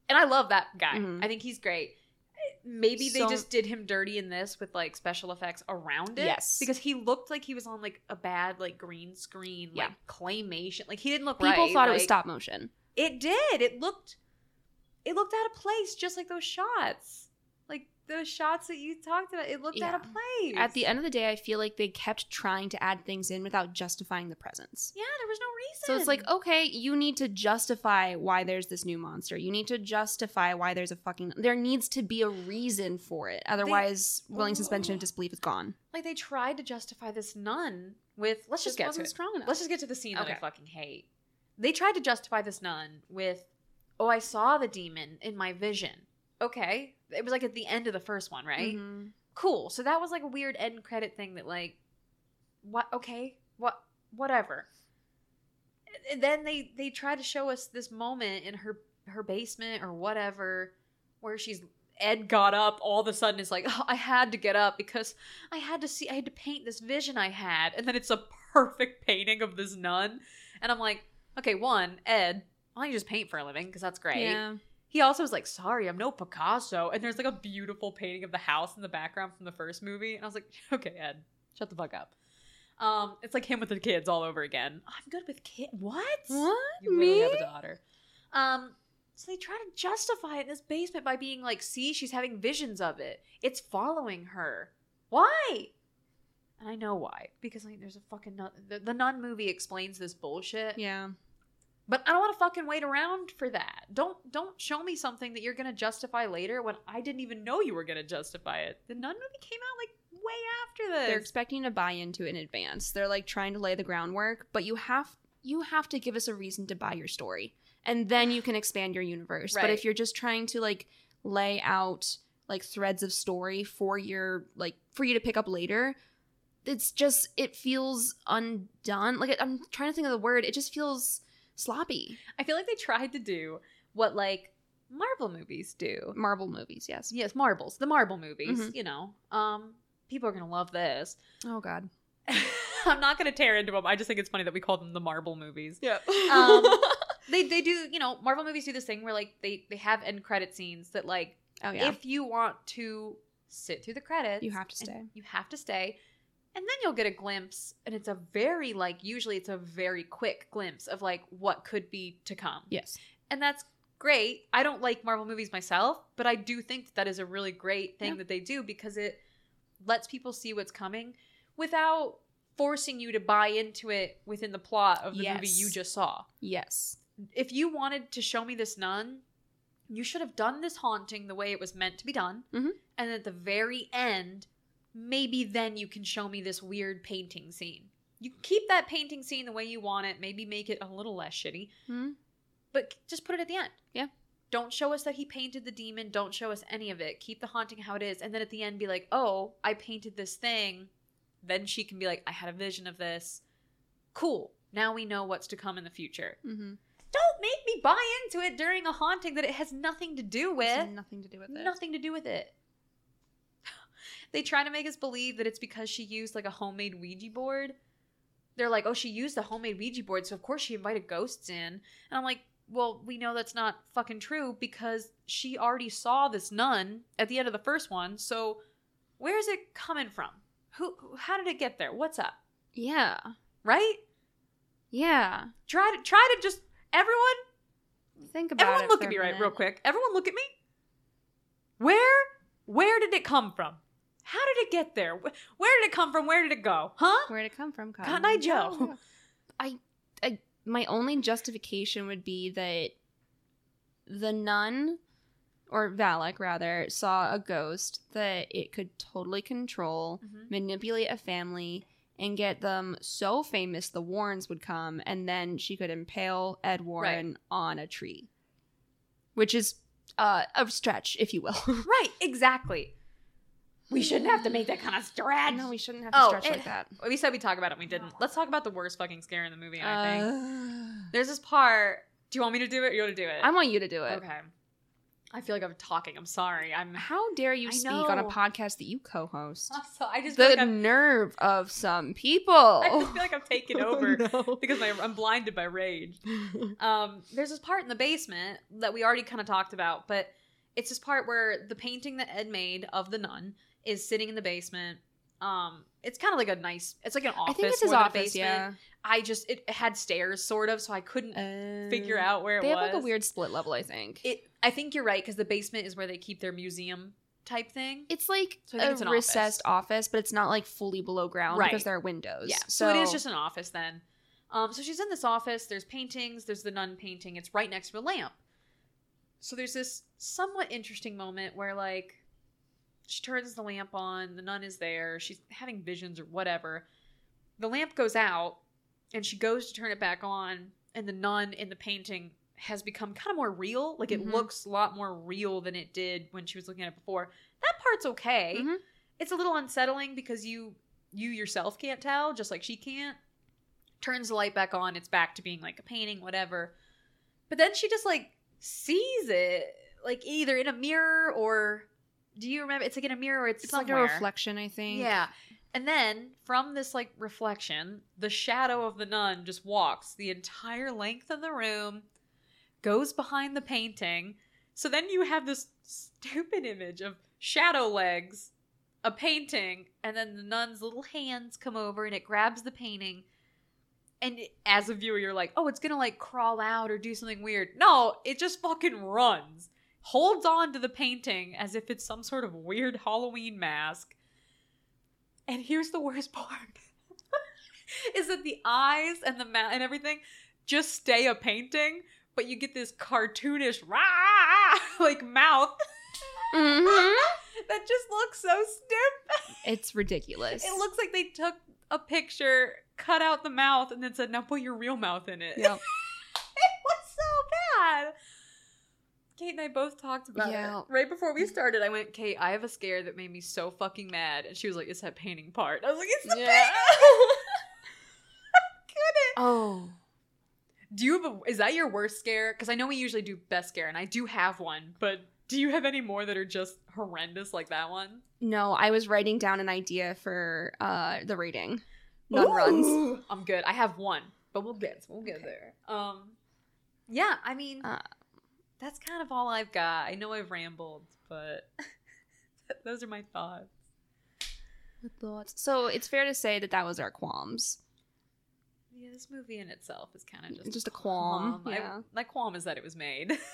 And I love that guy. Mhm. I think he's great. Maybe they So- just did him dirty in this with like special effects around it. Yes. Because he looked like he was on like a bad like green screen, Yeah. like claymation. Like he didn't look People right. thought it was stop motion. It did. It looked it looked out of place just like those shots. Those shots that you talked about. It looked out of place. At the end of the day, I feel like they kept trying to add things in without justifying the presence. Yeah, there was no reason. So it's like, okay, you need to justify why there's this new monster. You need to justify why there's a fucking. There needs to be a reason for it. Otherwise, willing suspension of disbelief is gone. like they tried to justify this nun with let's just, get to wasn't it. strong enough. Let's just get to the scene that I fucking hate. They tried to justify this nun with, oh, I saw the demon in my vision. Okay, it was like at the end of the first one, right? Mhm. Cool. So that was like a weird end credit thing that like, what? Okay, what? Whatever. And then they they try to show us this moment in her her basement or whatever where she's Ed got up all of a sudden is like, oh, I had to get up because I had to see I had to paint this vision I had. And then it's a perfect painting of this nun. And I'm like, okay, one, Ed, why don't you just paint for a living? Because that's great. Yeah. He also was like, sorry, I'm no Picasso. And there's like a beautiful painting of the house in the background from the first movie. And I was like, okay, Ed, shut the fuck up. Um, it's like him with the kids all over again. I'm good with kids. What? What? You Me? have a daughter. Um, so they try to justify it in this basement by being like, see, she's having visions of it. It's following her. Why? And I know why. Because like there's a fucking nun the, the nun movie explains this bullshit. Yeah. But I don't want to fucking wait around for that. Don't don't show me something that you're gonna justify later when I didn't even know you were gonna justify it. The nun movie came out like way after this. They're expecting to buy into it in advance. They're like trying to lay the groundwork, but you have you have to give us a reason to buy your story. And then you can expand your universe. But if you're just trying to like lay out like threads of story for your like for you to pick up later, it's just it feels undone. Like I'm trying to think of the word. It just feels sloppy. I feel like they tried to do what like Marvel movies do. Marvel movies, yes. Yes, marbles. The Marvel movies, Mhm. you know. Um people are going to love this. Oh god. I'm not going to tear into them. I just think it's funny that we call them the Marvel movies. Yeah. Um, They they do, you know, Marvel movies do this thing where like they they have end credit scenes that like oh yeah. if you want to sit through the credits. You have to stay. You have to stay. And then you'll get a glimpse, and it's a very, like, usually it's a very quick glimpse of, like, what could be to come. Yes. And that's great. I don't like Marvel movies myself, but I do think that, that is a really great thing Yeah. that they do because it lets people see what's coming without forcing you to buy into it within the plot of the movie you just saw Yes. if you wanted to show me this nun, you should have done this haunting the way it was meant to be done. Mhm. And at the very end, maybe then you can show me this weird painting scene. You keep that painting scene the way you want it, maybe make it a little less shitty, Hmm? but just put it at the end. Yeah. Don't show us that he painted the demon. Don't show us any of it. Keep the haunting how it is. And then at the end, be like, oh, I painted this thing. Then she can be like, I had a vision of this. Cool. Now we know what's to come in the future Mm-hmm. don't make me buy into it during a haunting that it has nothing to do with. nothing to do with it. Nothing to do with it. They try to make us believe that it's because she used like a homemade Ouija board. They're like, oh, she used a homemade Ouija board, so of course she invited ghosts in. And I'm like, well, we know that's not fucking true because she already saw this nun at the end of the first one. So where is it coming from? Who? How did it get there? What's up? Yeah. Right? Yeah. Try to try to just everyone Think about Everyone it. Everyone look at me right real quick. Everyone look at me. Where where did it come from? How did it get there? Where did it come from? Where did it go? Huh? Where did it come from? Cotton Eye Joe. I, I, my only justification would be that the nun, or Valak rather, saw a ghost that it could totally control, Mhm. manipulate a family, and get them so famous the Warrens would come, and then she could impale Ed Warren on a tree, which is uh, a stretch, if you will. Right, exactly. We shouldn't have to make that kind of stretch. no, we shouldn't have to Oh, stretch it- like that. we said we talk about it. We didn't. Let's talk about the worst fucking scare in the movie. I think Uh, there's this part. Do you want me to do it? or You want to do it? I want you to do it. okay. I feel like I'm talking. I'm sorry. I'm. How dare you I speak on a podcast that you co-host? So I just The like nerve of some people. I just feel like I'm taking over Oh, because my, I'm blinded by rage. um, there's this part in the basement that we already kind of talked about, but it's this part where the painting that Ed made of the nun is sitting in the basement. Um, it's kind of like a nice. It's like an office. I think it's his more than a office. Yeah. I just it had stairs, sort of, so I couldn't figure Uh, out where it They have like a weird split level. I think It. I think you're right because the basement is where they keep their museum type thing. it's like So a it's recessed office. but it's not like fully below ground Right. because there are windows. Yeah, so, it is just an office then. Um, so she's in this office. There's paintings. There's the nun painting. It's right next to a lamp. So there's this somewhat interesting moment where like she turns the lamp on. The nun is there. She's having visions or whatever. The lamp goes out, and she goes to turn it back on, and the nun in the painting has become kind of more real. Like it Mhm. looks a lot more real than it did when she was looking at it before. That part's okay Mhm. it's a little unsettling because you you yourself can't tell just like she can't turns the light back on it's back to being like a painting whatever but then she just like sees it like either in a mirror or do you remember it's like in a mirror it's, It's like a reflection. I think. yeah. And then from this like reflection the shadow of the nun just walks the entire length of the room goes behind the painting. So then you have this stupid image of shadow legs a painting and then the nun's little hands come over and it grabs the painting. And as a viewer you're like oh it's gonna like crawl out or do something weird. No it just fucking runs holds on to the painting as if it's some sort of weird halloween mask and here's the worst part is that the eyes and the mouth and everything just stay a painting but you get this cartoonish rah, like mouth Mhm. that just looks so stupid. It's ridiculous. It looks like they took a picture, cut out the mouth, and then said, "Now put your real mouth in it." Yep. it was so bad. Kate and I both talked about Yeah. it right before we started. I went, "Kate, I have a scare that made me so fucking mad," and she was like, "It's that painting part." I was like, "It's the Yeah. painting." Oh. Do you have a? Is that your worst scare? Because I know we usually do best scare, and I do have one, but. Do you have any more that are just horrendous like that one? No, I was writing down an idea for uh the rating. Nun runs. I'm good. I have one, but we'll get we'll get Okay. there. Um, yeah. I mean, Uh, that's kind of all I've got. I know I've rambled, but Those are my thoughts. thoughts. So it's fair to say that that was our qualms. Yeah, this movie in itself is kind of just Just a qualm. I- Yeah. my qualm is that it was made.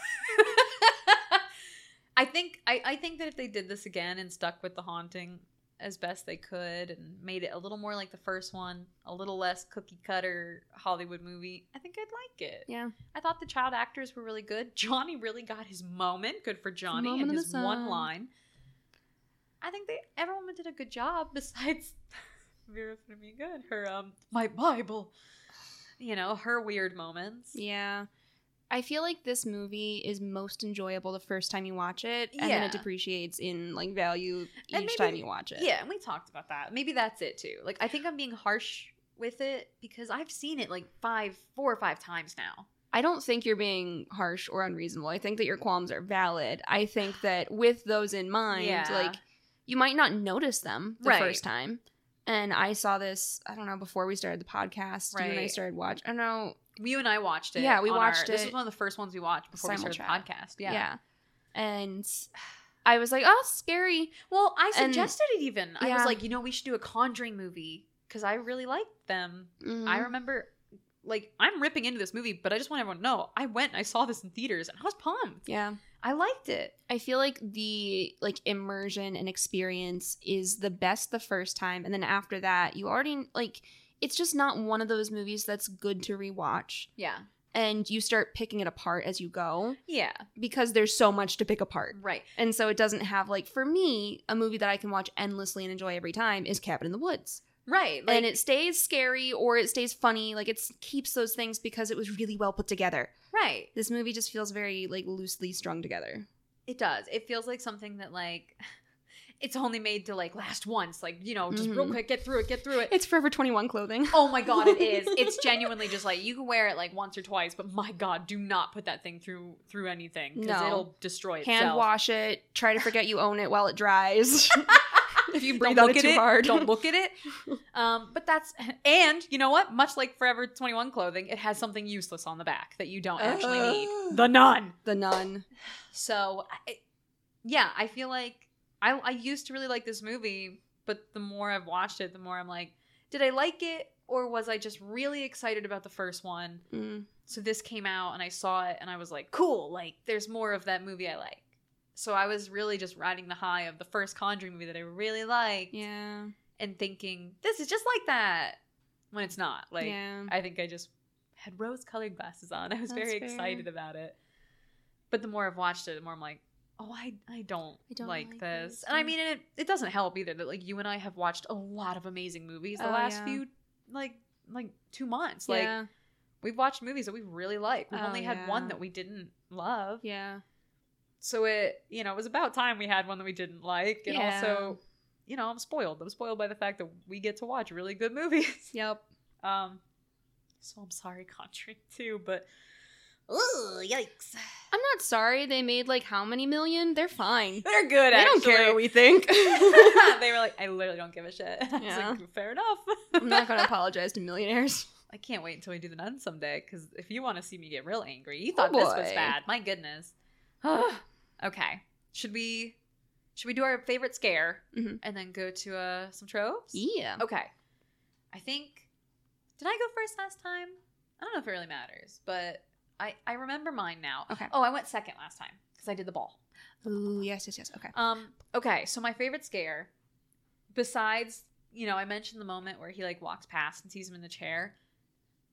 I think I, I think that if they did this again and stuck with the haunting as best they could and made it a little more like the first one, a little less cookie cutter Hollywood movie, I think I'd like it. Yeah. I thought the child actors were really good. Johnny really got his moment. Good for Johnny moment and his one line. I think they everyone did a good job besides Vera Farmiga and her um my Bible. You know, her weird moments. Yeah. I feel like this movie is most enjoyable the first time you watch it, and then it depreciates in like value each maybe- time you watch it. Yeah, and we talked about that. Maybe that's it too. Like I think I'm being harsh with it because I've seen it like five, four or five times now. I don't think you're being harsh or unreasonable. I think that your qualms are valid. I think that with those in mind, Yeah. like you might not notice them the Right. first time. And I saw this, I don't know, before we started the podcast. You and I started watching. I don't know. You and I watched it. Yeah, we watched our- This was one of the first ones we watched before we started the podcast. Yeah. Yeah. And I was like, oh, scary. Well, I And- suggested it even. I was like, you know, we should do a Conjuring movie because I really liked them. I Mhm. remember, like, I'm ripping into this movie, but I just want everyone to know I went and I saw this in theaters and I was pumped. Yeah. I liked it. I feel like the like immersion and experience is the best the first time and then after that you already like it's just not one of those movies that's good to rewatch Yeah. and you start picking it apart as you go Yeah. because there's so much to pick apart. Right. And so it doesn't have like for me a movie that I can watch endlessly and enjoy every time is Cabin in the Woods. Right. and it stays scary or it stays funny like it keeps those things because it was really well put together. right. This movie just feels very like loosely strung together. It does. It feels like something that, like, it's only made to, like, last once. Like, you know, just real Mhm. quick, get through it, get through it. It's Forever 21 clothing. Oh my god, it is. It's genuinely just like you can wear it like once or twice, but my god, do not put that thing through through anything because No. it'll destroy itself. hand wash it try to forget you own it while it dries if you breathe Don't on it too it. hard Don't look at it. Um, but that's and you know what? Much like Forever Twenty One clothing, it has something useless on the back that you don't actually need. Uh. The nun. the nun So, I, yeah, I feel like I I used to really like this movie, but the more I've watched it, the more I'm like, did I like it or was I just really excited about the first one? Mm. So this came out and I saw it and I was like, cool, like there's more of that movie I like. So I was really just riding the high of the first Conjuring movie that I really liked yeah and thinking, this is just like that. When it's not. Like yeah I think I just had rose colored glasses on. I was That's very fair. excited about it. But the more I've watched it, the more I'm like, oh, I, I don't, I don't like, like this. this. And I Yeah. mean, it, it doesn't help either that like you and I have watched a lot of amazing movies the Oh, last yeah. few like like two months. Like we've watched movies that we really like. We've Oh, only had one that we didn't love. yeah So it, you know, it was about time we had one that we didn't like. And Yeah. also, you know, I'm spoiled. I'm spoiled by the fact that we get to watch really good movies. yep Um, so I'm sorry, Conjuring 2 but Ooh, yikes. i'm not sorry they made like how many million they're fine They're good. they don't care what we think they were like, I literally don't give a shit. Yeah. like, fair enough. i'm not gonna apologize to millionaires I can't wait until we do the nun someday because if you want to see me get real angry, you thought Oh, this was bad. My goodness. okay, should we should we do our favorite scare Mhm. and then go to uh, some tropes? yeah Okay, I think did I go first last time? I don't know if it really matters, but I I remember mine now. Okay. Oh, I went second last time because I did the ball. Ooh, yes yes yes okay Um. Okay. So my favorite scare, besides you know, I mentioned the moment where he like walks past and sees him in the chair.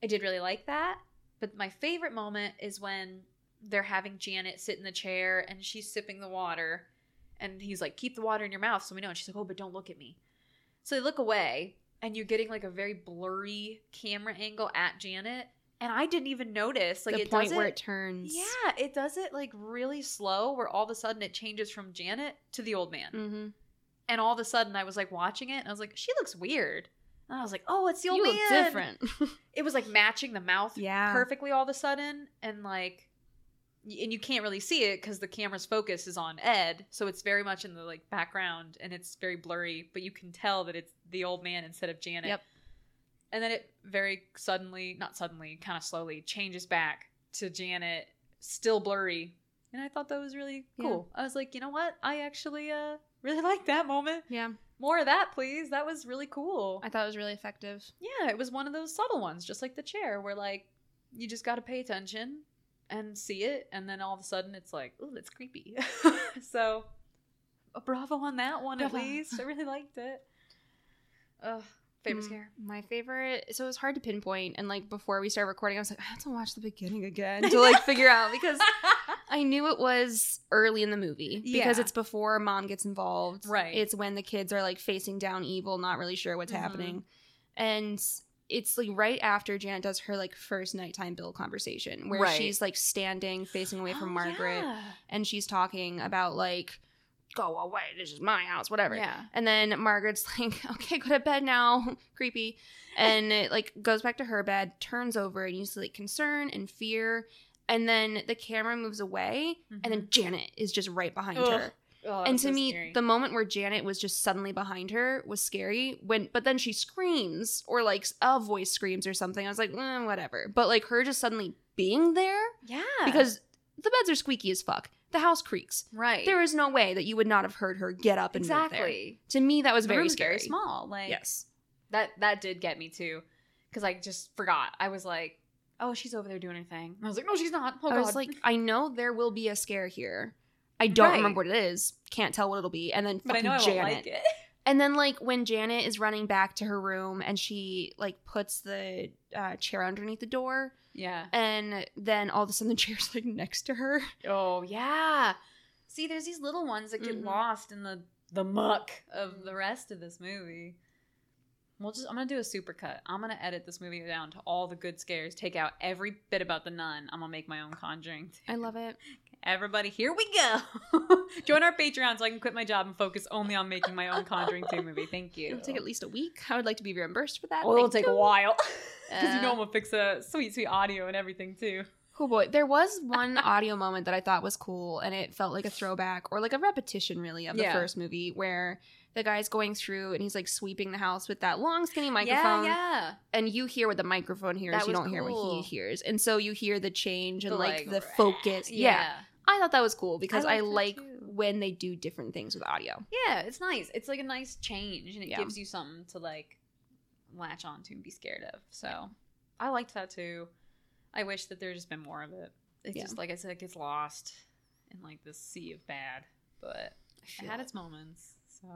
I did really like that. But my favorite moment is when they're having Janet sit in the chair and she's sipping the water, and he's like, "Keep the water in your mouth," so we know. And she's like, "Oh, but don't look at me." So they look away, and you're getting like a very blurry camera angle at Janet, and I didn't even notice. Like the it point does where it- it turns yeah, it does it like really slow where all of a sudden it changes from Janet to the old man. mm-hmm. And all of a sudden I was like watching it and I was like, she looks weird. And I was like, oh, it's the old you man. look different It was like matching the mouth yeah perfectly all of a sudden. And like, and you can't really see it because the camera's focus is on Ed. So it's very much in the like background and it's very blurry, but you can tell that it's the old man instead of Janet. Yep. And then it very suddenly, not suddenly, kind of slowly changes back to Janet, still blurry. And I thought that was really Yeah. cool. I was like, you know what? I actually uh Really like that moment. Yeah. More of that, please. That was really cool. I thought it was really effective. Yeah, it was one of those subtle ones, just like the chair, where like you just got to pay attention and see it, and then all of a sudden it's like, oh, that's creepy. so, a bravo on that one Bravo. at least. I really liked it. Ugh, favorite Mm, scare. My favorite. So it was hard to pinpoint, and like before we started recording, I was like, I have to watch the beginning again to like figure out because I knew it was early in the movie because Yeah. it's before mom gets involved. Right. It's when the kids are like facing down evil, not really sure what's Mhm. happening, and it's like right after Janet does her like first nighttime bill conversation where Right. she's like standing facing away from Oh, Margaret and she's talking about like go away this is my house whatever Yeah. and then Margaret's like, okay, go to bed now. Creepy. And it like goes back to her bed, turns over, and you see like concern and fear. And then the camera moves away, and then Janet is just right behind Mm-hmm. Ugh. her. Oh, and to so me, scary. the moment where Janet was just suddenly behind her was scary. When, but then she screams, or like a voice screams or something. I was like, eh, whatever. But like her just suddenly being there yeah, because the beds are squeaky as fuck. The house creaks. right, There is no way that you would not have heard her get up and move there. exactly. To me, that was The very room's scary. very small. Like Yes. that that did get me too, because I just forgot. I was like, oh, she's over there doing her thing. And I was like, no, she's not. Oh I god. was like, I know there will be a scare here. I don't Right. remember what it is. Can't tell what it'll be. And then but I fucking know I Janet. like it. And then like when Janet is running back to her room and she like puts the uh, chair underneath the door, Yeah. and then all of a sudden the chair's like next to her. Oh yeah. See, there's these little ones that get Mhm. lost in the the muck of the rest of this movie. We'll just I'm gonna do a super cut. I'm gonna edit this movie down to all the good scares, take out every bit about the nun. I'm gonna make my own conjuring. I love it. Everybody, here we go. Join our Patreon so I can quit my job and focus only on making my own Conjuring 2 movie. Thank you. It'll take at least a week. I would like to be reimbursed for that. Well, it'll Thank take a while. Because you know Uh, I'm gonna fix a sweet, sweet audio and everything too. Oh boy, there was one audio moment that I thought was cool, and it felt like a throwback or like a repetition, really, of the Yeah. first movie, where the guy's going through and he's like sweeping the house with that long, skinny microphone, Yeah, yeah. and you hear what the microphone hears, you don't hear what he hears, and so you hear the change and The, like, like, the focus. Yeah. I thought that was cool because I, that like too. when they do different things with audio. Yeah, it's nice. It's like a nice change, and it Yeah. gives you something to like latch onto and be scared of. So I liked that too. I wish that there'd just been more of it. It's Yeah. just like I said, it gets lost in like this sea of bad, but it had its moments. So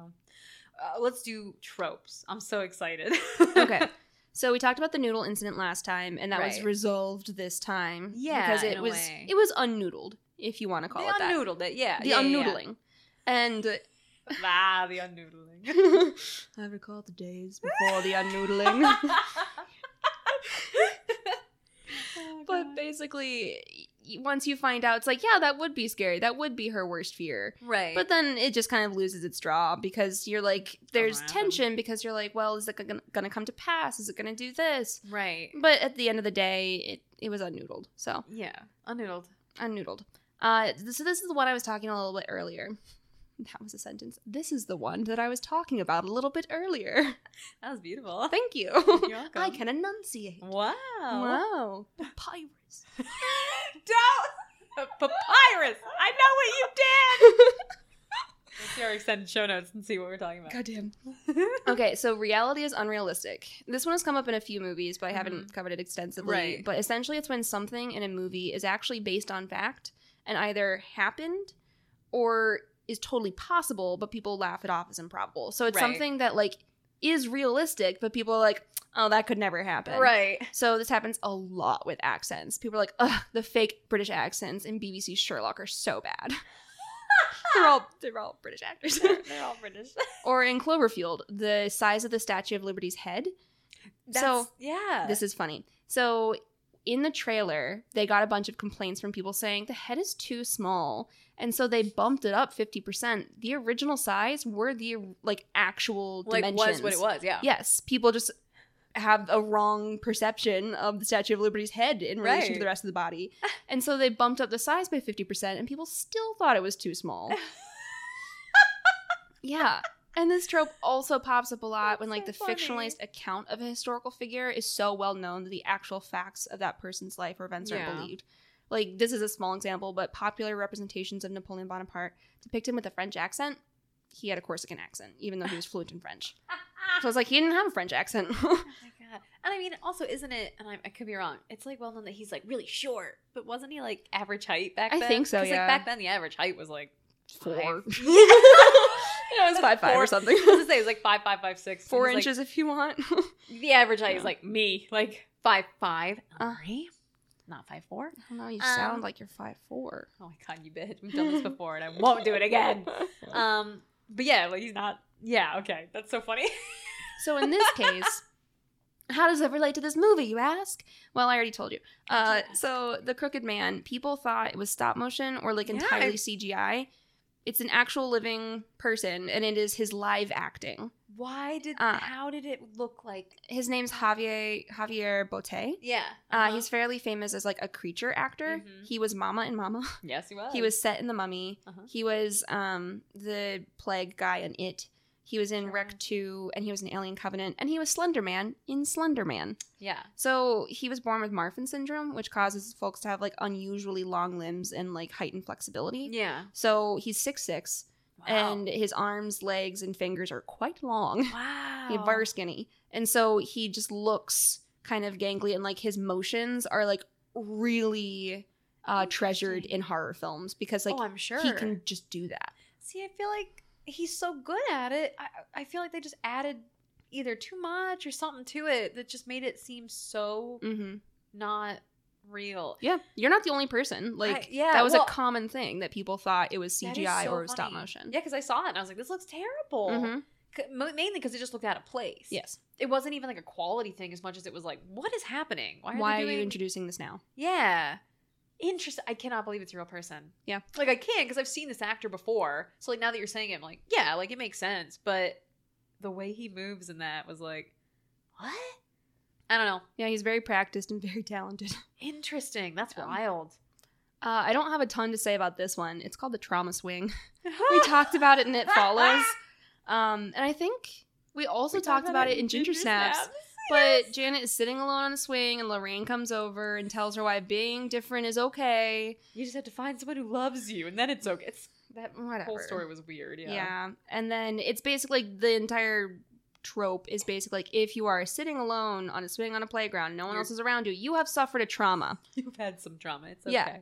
uh, let's do tropes. I'm so excited. okay. So we talked about the noodle incident last time, and that was resolved this time. Yeah, because it was way. it was unnoodled, if you want to they call it that. unnoodled it. Yeah, The yeah, yeah, yeah. unnoodling. And ah, the unnoodling. I recall the days before the unnoodling. Oh, but basically, once you find out, it's like, yeah, that would be scary. That would be her worst fear. right, But then it just kind of loses its draw because you're like, there's happen. tension because you're like, well, is it gonna, gonna come to pass? Is it gonna do this? right, But at the end of the day, it, it was unnoodled. So, yeah, unnoodled. unnoodled. Uh, so this is the one I was talking a little bit earlier. That was a sentence. This is the one that I was talking about a little bit earlier. That was beautiful. Thank you. You're welcome. I can enunciate. Wow. Wow. Papyrus. Don't. Papyrus. I know what you did. Let's see our extended show notes and see what we're talking about. Goddamn. Okay, so reality is unrealistic. This one has come up in a few movies, but I haven't covered it extensively. Mm-hmm. Right. But essentially, it's when something in a movie is actually based on fact and either happened or is totally possible, but people laugh it off as improbable. So it's Right. something that like is realistic, but people are like, "Oh, that could never happen." Right. So this happens a lot with accents. People are like, "Ugh, the fake British accents in BBC Sherlock are so bad." they're all they're all British actors. They're, they're all British. or in Cloverfield, the size of the Statue of Liberty's head. so yeah. this is funny. So in the trailer, they got a bunch of complaints from people saying the head is too small, and so they bumped it up fifty percent. The original size were the like actual like dimensions. was what it was. Yeah. Yes, people just have a wrong perception of the Statue of Liberty's head in relation to the rest of the body. And so they bumped up the size by 50% and people still thought it was too small. yeah. And this trope also pops up a lot That's when like so the funny. fictionalized account of a historical figure is so well known that the actual facts of that person's life or events Yeah. aren't believed. Like this is a small example, but popular representations of Napoleon Bonaparte depict him with a French accent he had a Corsican accent, even though he was fluent in French. So I was like, he didn't have a French accent. Oh my god! And I mean, also, isn't it? And I, I could be wrong. It's like well known that he's like really short, but wasn't he like average height back I then? think so, yeah. Like back then, the average height was like Four. five. Yeah, it was five five Four- or something. I was gonna say it was like five five five six. Four He's, like, inches if you want. the average height is like me, like five five. Uh. Three, not five four. I don't know. You Um, sound like you're five four. Oh my god, you bitch! We've done this before, and I won't do it again. Um, but yeah, like he's not. Yeah, okay, that's so funny. So in this case, how does that relate to this movie, you ask? Well, I already told you. Uh, so the Crooked Man, people thought it was stop motion or like Yeah, entirely I- CGI. It's an actual living person, and it is his live acting. Why did? Uh, how did it look like? His name's Javier Javier Botet. Yeah, Uh, uh-huh. he's fairly famous as like a creature actor. Mhm. He was Mama and Mama. yes, he was. He was set in The Mummy. Uh-huh. He was um, the plague guy in It. He was in Sure. REC 2, and he was in Alien Covenant, and he was Slender Man in Slender Man. Yeah. So he was born with Marfan syndrome, which causes folks to have like unusually long limbs and like heightened flexibility. Yeah. So he's six six, Wow. and his arms, legs, and fingers are quite long. wow. He's very skinny, and so he just looks kind of gangly, and like his motions are like really uh, treasured in horror films because like oh, I'm sure he can just do that. See, I feel like he's so good at it. I, I feel like they just added either too much or something to it that just made it seem so hmm not real. Yeah, you're not the only person. Like I- yeah, that was well- a common thing that people thought it was CGI so or was stop motion. Yeah, because I saw it and I was like, this looks terrible. hmm C- Mainly because it just looked out of place. Yes. It wasn't even like a quality thing as much as it was like, what is happening? Why are, Why they are you introducing this now? Yeah. Interesting. I cannot believe it's a real person. Yeah. Like I can't because I've seen this actor before. So like now that you're saying it, I'm like, yeah, like it makes sense. But the way he moves in that was like, what? I don't know. Yeah, he's very practiced and very talented. Interesting. That's Yeah. wild. Uh, I don't have a ton to say about this one. It's called the trauma swing. we talked about it in It Follows, um, and I think we also We talked about it in Ginger Snaps. Snaps. But Yes. Janet is sitting alone on a swing, and Lorraine comes over and tells her why being different is okay. you just have to find someone who loves you, and then it's okay. It's, that Whatever. The whole story was weird. Yeah. Yeah. And then it's basically the entire trope is basically like if you are sitting alone on a swing on a playground, no one You're- else is around you, you have suffered a trauma. You've had some trauma. It's okay. Yeah.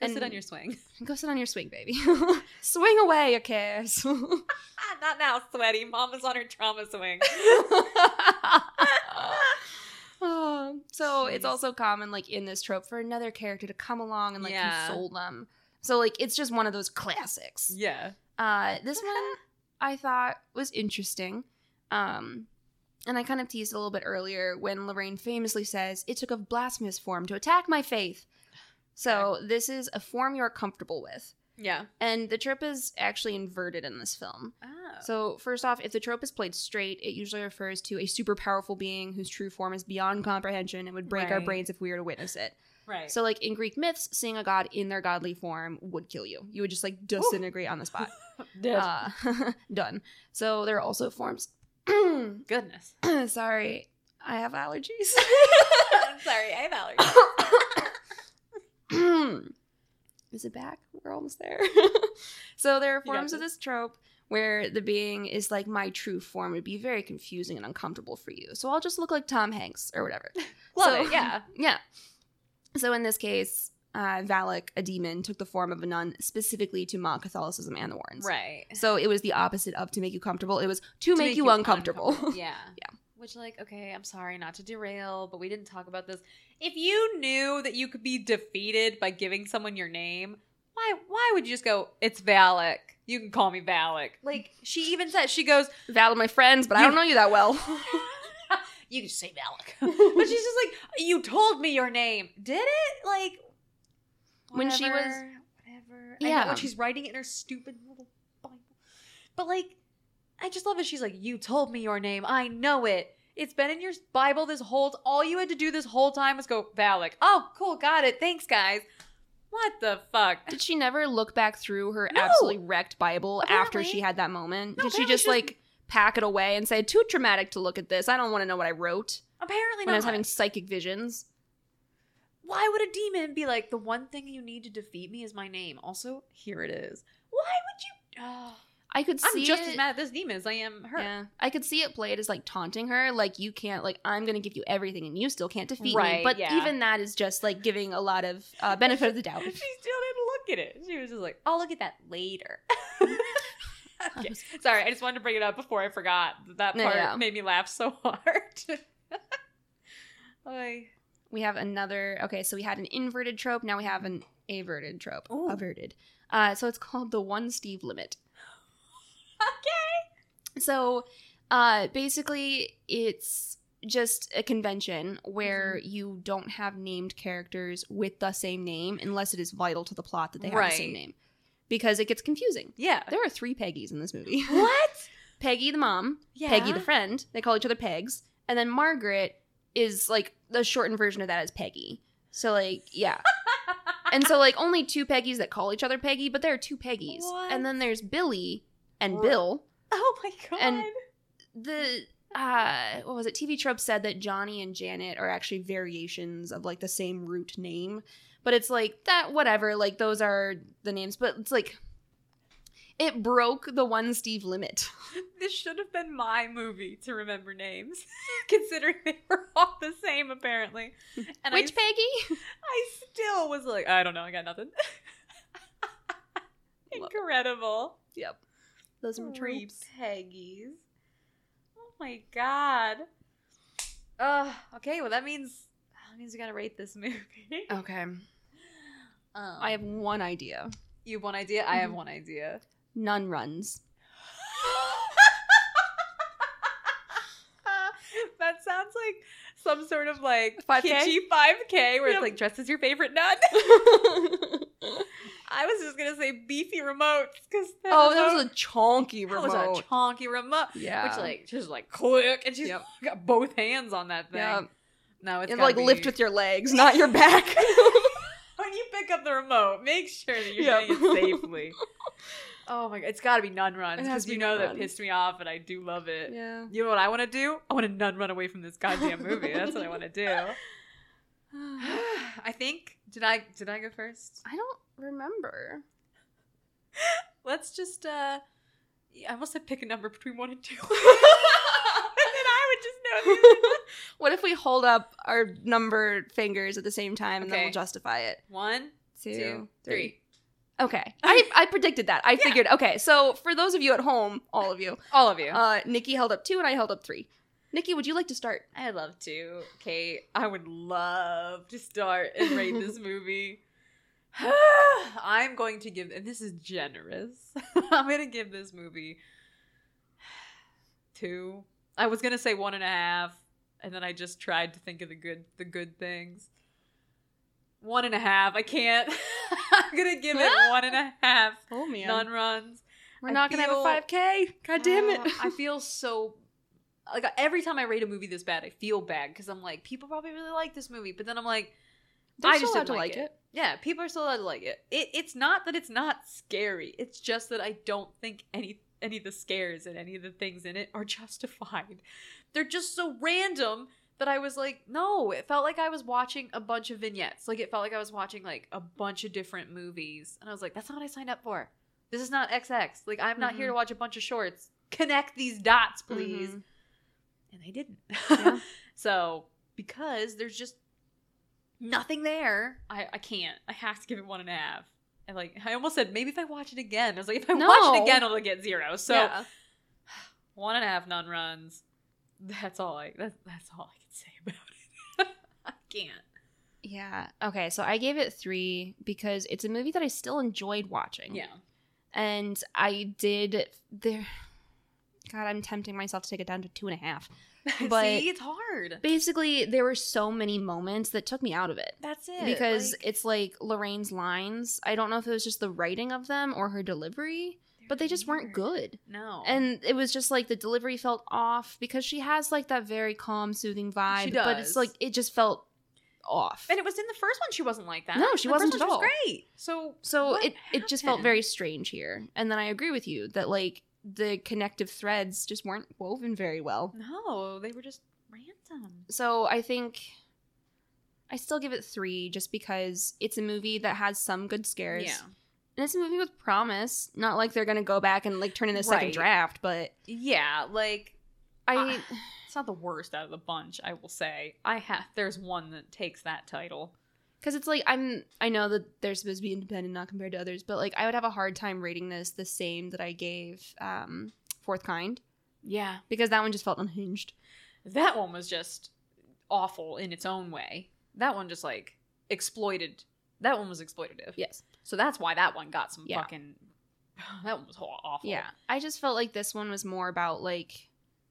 Go sit on your swing. Go sit on your swing, baby. swing away, your cares. Not now, sweaty. Mama's on her trauma swing. Oh, so it's also common, like in this trope, for another character to come along and like Yeah. console them. So like it's just one of those classics. yeah. Uh, this one I thought was interesting. Um, and I kind of teased a little bit earlier when Lorraine famously says, It took a blasphemous form to attack my faith. So this is a form you're comfortable with. Yeah. And the trope is actually inverted in this film. Oh. So, first off, if the trope is played straight, it usually refers to a super powerful being whose true form is beyond comprehension and would break our brains if we were to witness it. right. So, like in Greek myths, seeing a god in their godly form would kill you. You would just like disintegrate on the spot. Uh, done. So, there are also forms. Goodness. Sorry, I have allergies. I'm sorry. I have allergies. Is it back? We're almost there. so there are forms of this. trope where the being is like my true form would be very confusing and uncomfortable for you. So I'll just look like Tom Hanks or whatever. Love So- it. Yeah. yeah. So in this case, uh, Valak, a demon, took the form of a nun specifically to mock Catholicism and the Warrens. Right. So it was the opposite of to make you comfortable. It was to, make, you, uncomfortable. yeah. Yeah. Which, like, okay, I'm sorry not to derail, but we didn't talk about this. If you knew that you could be defeated by giving someone your name, why why would you just go, it's Valak? You can call me Valak. Like, she even said, she goes, Val, my friends, but I don't know you that well. you can just say Valak. but she's just like, you told me your name. Did it? Like, When she was- whatever, Whatever. I know Yeah. when she's writing it in her stupid little Bible. But, like, I just love it. She's like, you told me your name. I know it. It's been in your Bible this whole. All you had to do this whole time was go Valak. Oh, cool, got it. Thanks, guys. What the fuck? Did she never look back through her No. absolutely wrecked Bible after she had that moment? No, Did she just she like pack it away and say, too traumatic to look at this? I don't want to know what I wrote Apparently when I not. was having psychic visions. Why would a demon be like the one thing you need to defeat me is my name? Also, here it is. Why would you? Oh, I could see I'm just it, as mad at this demon as I am her. Yeah, I could see it played as like taunting her, like you can't, like I'm gonna give you everything, and you still can't defeat me. Right, But yeah. even that is just like giving a lot of uh, benefit of the doubt. she still didn't look at it. She was just like, "I'll look at that later." okay. Sorry, I just wanted to bring it up before I forgot. That part yeah. made me laugh so hard. We have another. Okay, so we had an inverted trope. Now we have an averted trope. Ooh. Averted. Uh, so it's called the one Steve limit. okay. So, uh, basically, it's just a convention where Mm-hmm. you don't have named characters with the same name unless it is vital to the plot that they have the same name, because it gets confusing. Yeah. There are three Peggies in this movie. What? Peggy the mom, Yeah. Peggy the friend. They call each other Pegs, and then Margaret is like the shortened version of that is Peggy. So like, yeah. and so like only two Peggies that call each other Peggy, but there are two Peggies. What? And then there's Billy and. Bill. oh my god. And- The uh what was it? TV Trope said that Johnny and Janet are actually variations of like the same root name. But it's like that whatever, like those are the names, but it's like it broke the one Steve limit. this should have been my movie to remember names, considering they were all the same apparently. And Which I, Peggy? I still was like, I don't know, I got nothing. Incredible. Yep. Those are Three tropes. Peggies. Oh my god. Uh, okay, well that means that means we gotta rate this movie. Okay. Um, I have one idea. you have one idea. I have Mhm. one idea. Nun runs. that sounds like some sort of like 5K? kitschy 5K where Yep. it's like dress as your favorite nun. I was just gonna say beefy remotes because oh, that was a chonky that remote. was a chonky remote, yeah. which like just like click and she's Yep. got both hands on that thing. yeah. No, it's And like be- lift with your legs, not your back. when you pick up the remote, make sure that you're Yep. doing it safely. oh my god, it's got to be nun runs because you know that pissed me off, and I do love it. yeah. You know what I want to do? I want to nun run away from this goddamn movie. That's what I want to do. I think did I did I go first? I don't remember. Let's just uh I must have pick a number between one and two. and then I would just know. what if we hold up our number fingers at the same time and then we'll justify it? One, Two, two, three. three. Okay. I, I predicted that. I figured, okay, so for those of you at home, all of you, All of you. uh, Nikki held up two and I held up three. Nikki, would you like to start? I'd love to. Kate, I would love to start and rate this movie. I'm going to give, and this is generous. I'm going to give this movie two. I was going to say one and a half, and then I just tried to think of the good, the good things. One and a half. I can't. I'm gonna give it one and a half. Oh, man. Nun runs. We're I not going to have a 5K. God damn it. Uh, I feel so like every time I rate a movie this bad, I feel bad because I'm like, people probably really like this movie, but then I'm like, They're I still just didn't to like like it. yeah, people are still allowed to like it. it. It's not that it's not scary. It's just that I don't think any any of the scares and any of the things in it are justified. They're just so random that I was like, no, it felt like I was watching a bunch of vignettes. Like it felt like I was watching like a bunch of different movies. And I was like, that's not what I signed up for. This is not XX. Like I'm not here Mhm. to watch a bunch of shorts. Connect these dots, please. Mhm. And they didn't. Yeah. so because there's just nothing there, I, I can't. I have to give it one and a half. And like I almost said, maybe if I watch it again. I was like, if I watch it again, it'll get zero. So Yeah. one and a half non runs. That's all I that's that's all I can say about it. I can't. Yeah. Okay. So I gave it three because it's a movie that I still enjoyed watching. Yeah. And I did there. God, I'm tempting myself to take it down to two and a half. But- See, it's hard. Basically, there were so many moments that took me out of it That's it. because like, it's like Lorraine's lines. I don't know if it was just the writing of them or her delivery, but they just weren't good. No. And it was just like the delivery felt off because she has like that very calm, soothing vibe. But it's like it just felt off. and it was in the first one she wasn't like that. No, she The wasn't at she was all. great. So So it it just felt very strange here. And then I agree with you that like the connective threads just weren't woven very well. No, they were just random. So I think I still give it 3 just because it's a movie that has some good scares. Yeah. And it's a movie with promise. Not like they're gonna go back and like turn in a second draft, but Yeah, like I I- it's not the worst out of the bunch, I will say. I have there's one that takes that title. Because it's like I'm I know that they're supposed to be independent, not compared to others, but like I would have a hard time rating this the same that I gave um Fourth Kind Yeah. because that one just felt unhinged. That one was just awful in its own way. That one just like exploited. That one was exploitative. Yes. So that's why that one got some Yeah. fucking. That one was awful. Yeah. I just felt like this one was more about like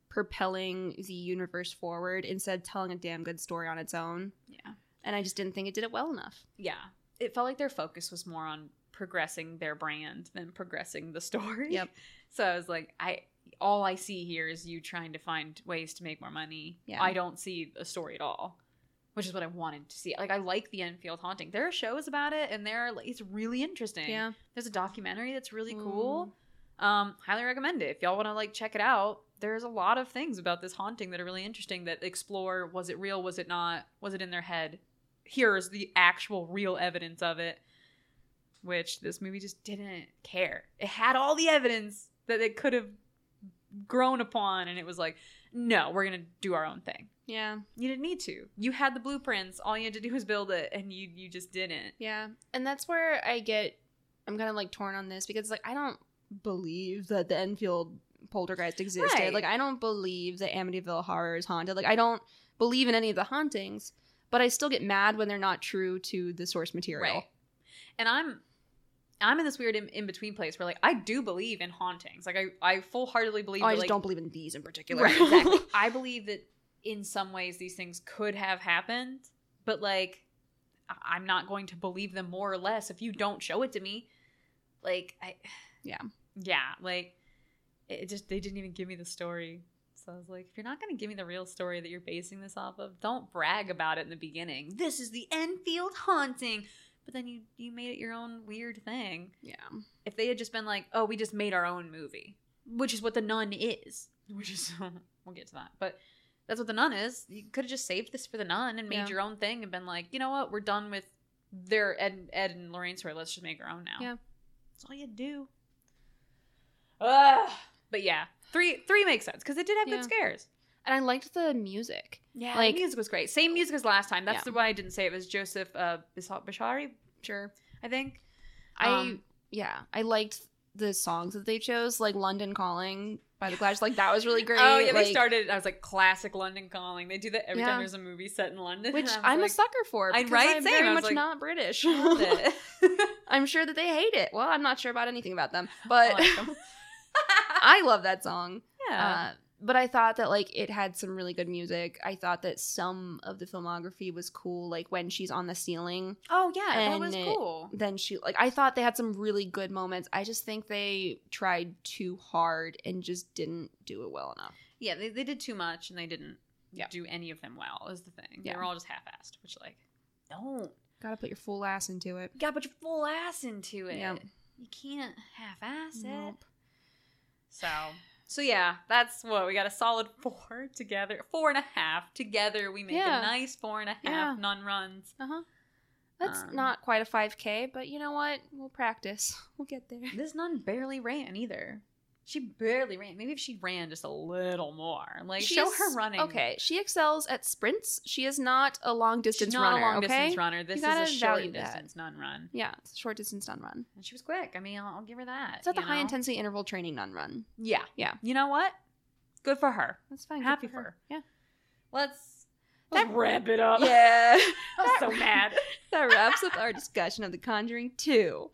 propelling the universe forward instead of telling a damn good story on its own. Yeah. And I just didn't think it did it well enough. Yeah. It felt like their focus was more on progressing their brand than progressing the story. Yep. So I was like, I all I see here is you trying to find ways to make more money. Yeah. I don't see a story at all. Which is what I wanted to see. Like I like the Enfield haunting. There are shows about it and they're like, it's really interesting. Yeah. There's a documentary that's really cool. Um, highly recommend it. If y'all want to like check it out, there's a lot of things about this haunting that are really interesting that explore was it real, was it not, was it in their head? Here's the actual real evidence of it, which this movie just didn't care. It had all the evidence that it could have grown upon, and it was like, no, we're gonna do our own thing. Yeah. You didn't need to. You had the blueprints. All you had to do was build it, and you you just didn't. Yeah. And that's where I get I'm kind of like torn on this because like I don't believe that the Enfield poltergeist existed. Right. Like I don't believe that Amityville horror is haunted. Like I don't believe in any of the hauntings, but I still get mad when they're not true to the source material. Right. And I'm I'm in this weird in, in between place where like I do believe in hauntings. Like I I full heartedly believe Oh, I just like, don't believe in these in particular. Right, exactly. I believe that in some ways these things could have happened, but like I- I'm not going to believe them more or less if you don't show it to me. Like I Yeah. Yeah, like it just they didn't even give me the story. So I was like, if you're not going to give me the real story that you're basing this off of, don't brag about it in the beginning. This is the Enfield haunting. But then you you made it your own weird thing. yeah. If they had just been like, "Oh, we just made our own movie," which is what the Nun is, which is we'll get to that, but that's what the Nun is. You could have just saved this for the Nun and made Yeah. your own thing and been like, you know what, we're done with their Ed, Ed and Lorraine story. Let's just make our own now. Yeah. that's all you do. Ugh. But yeah, three three makes sense because it did have Yeah. good scares. And I liked the music. Yeah, Like- the music was great. Same music as last time. That's Yeah. the one I didn't say. It was Joseph uh, Bishara, Sure. I think. I Um, yeah, I liked the songs that they chose, like London Calling by the Clash. Like that was really great. Oh yeah, like, they started. I was like classic London Calling. They do that every Yeah. time there's a movie set in London, which I I'm a sucker for. I- Because right? I'm Same. very much like, not British. I'm sure that they hate it. Well, I'm not sure about anything about them, but I like 'em. I love that song. yeah, Uh, but I thought that like it had some really good music. I thought that some of the filmography was cool, like when she's on the ceiling. oh yeah, that was and it- cool. Then she like I thought they had some really good moments. I just think they tried too hard and just didn't do it well enough. Yeah, they, they did too much and they didn't Yeah. do any of them well. Is the thing. Yeah. They were all just half-assed, which like don't. Got to put your full ass into it. You gotta put your full ass into it. Yeah. You can't half-ass it. Nope. So, so yeah, that's what we got a solid four together, four and a half together. We make Yeah. a nice four and a half Yeah. nun runs. Uh huh. That's Um, not quite a 5K, but you know what? We'll practice. We'll get there. This nun barely ran either. She barely ran. Maybe if she ran just a little more, like show her running. Okay, she excels at sprints. She is not a long she's distance not runner. a long okay, distance runner. This is a short distance nun run, yeah, it's a short distance non run. and she was quick. I mean, I'll, I'll give her that. It's not the you high intensity interval training non run. Yeah, Yeah. You know what? Good for her. That's fine. good Happy for her. Yeah. Let's That- let's wrap it up. Yeah. I'm so mad. that wraps up our discussion of The Conjuring 2,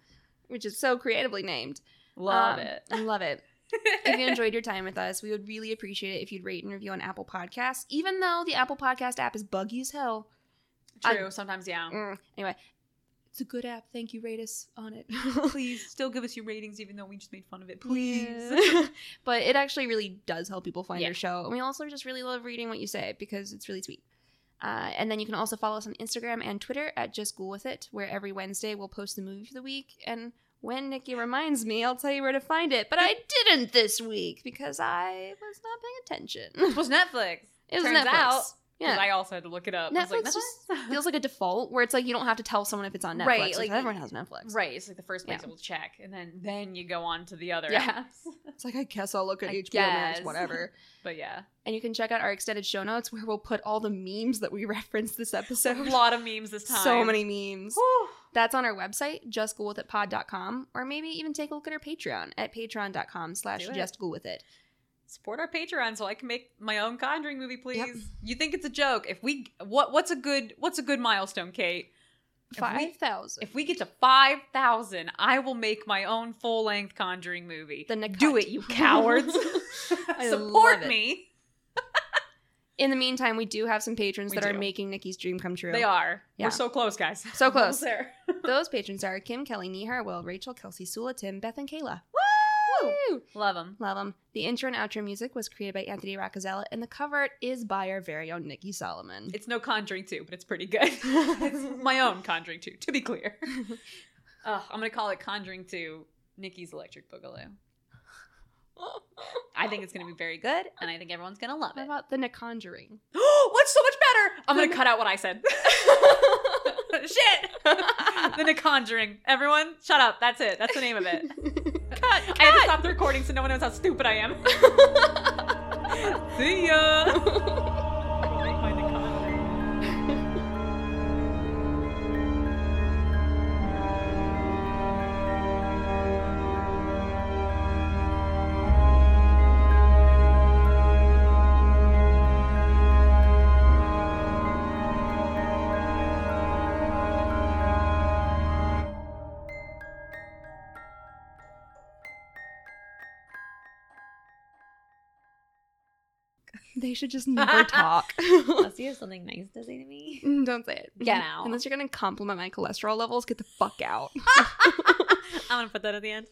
which is so creatively named. Love Um, it. I love it. If you enjoyed your time with us, we would really appreciate it if you'd rate and review on Apple Podcasts, even though the Apple Podcast app is buggy as hell. True. sometimes, yeah. Mm, Anyway, it's a good app. Thank you. Rate us on it. Please still give us your ratings, even though we just made fun of it. Please. Yeah. but it actually really does help people find Yeah. your show. And we also just really love reading what you say because it's really sweet. Uh, and then you can also follow us on Instagram and Twitter at Just School With It, where every Wednesday we'll post the movie for the week. And when Nikki reminds me, I'll tell you where to find it. But I didn't this week because I was not paying attention. It was Netflix. It was Turns Netflix. out Yeah. I also had to look it up. I was like, Netflix just feels like a default where it's like you don't have to tell someone if it's on Netflix. Right, Like, like- everyone has Netflix. right. It's like the first place Yeah. I will check, and then then you go on to the other Yeah. apps. It's like I guess I'll look at I HBO Max, whatever. But yeah, And you can check out our extended show notes where we'll put all the memes that we referenced this episode. a lot of memes this time. so many memes. Whew. That's on our website, justgoolwithitpod.com, or maybe even take a look at our Patreon at patreon.com slash Do it. justgoolwithit. Support our Patreon so I can make my own Conjuring movie, please. Yep. You think it's a joke? If we what what's a good what's a good milestone, Kate? 5,000. If we get to five thousand, I will make my own full length Conjuring movie. The Nick Do Cut. it, you cowards! Support me. In the meantime, we do have some patrons We that are making Nikki's dream come true. They are. Yeah. We're so close, guys. So close. Almost there. Those patrons are Kim, Kelly, Nihar, Will, Rachel, Kelsey, Sula, Tim, Beth, and Kayla. Woo! Woo! Love them. Love them. The intro and outro music was created by Anthony Raccazella, and the cover art is by our very own Nikki Solomon. It's no Conjuring 2, but it's pretty good. it's my own Conjuring 2, to be clear. Ugh, I'm going to call it Conjuring 2 Nikki's Electric Boogaloo. I think it's going to be very good, and I think everyone's going to love What it. about the Conjuring? What's so much better? I'm going to cut out what I said. Shit! the Conjuring. Everyone, shut up. That's it. That's the name of it. cut, I had to stop the recording so no one knows how stupid I am. See ya! they should just never talk. Unless you have something nice to say to me. Mm, don't say it. Get mm-hmm. out. Unless you're gonna compliment my cholesterol levels, get the fuck out. I'm gonna put that at the end.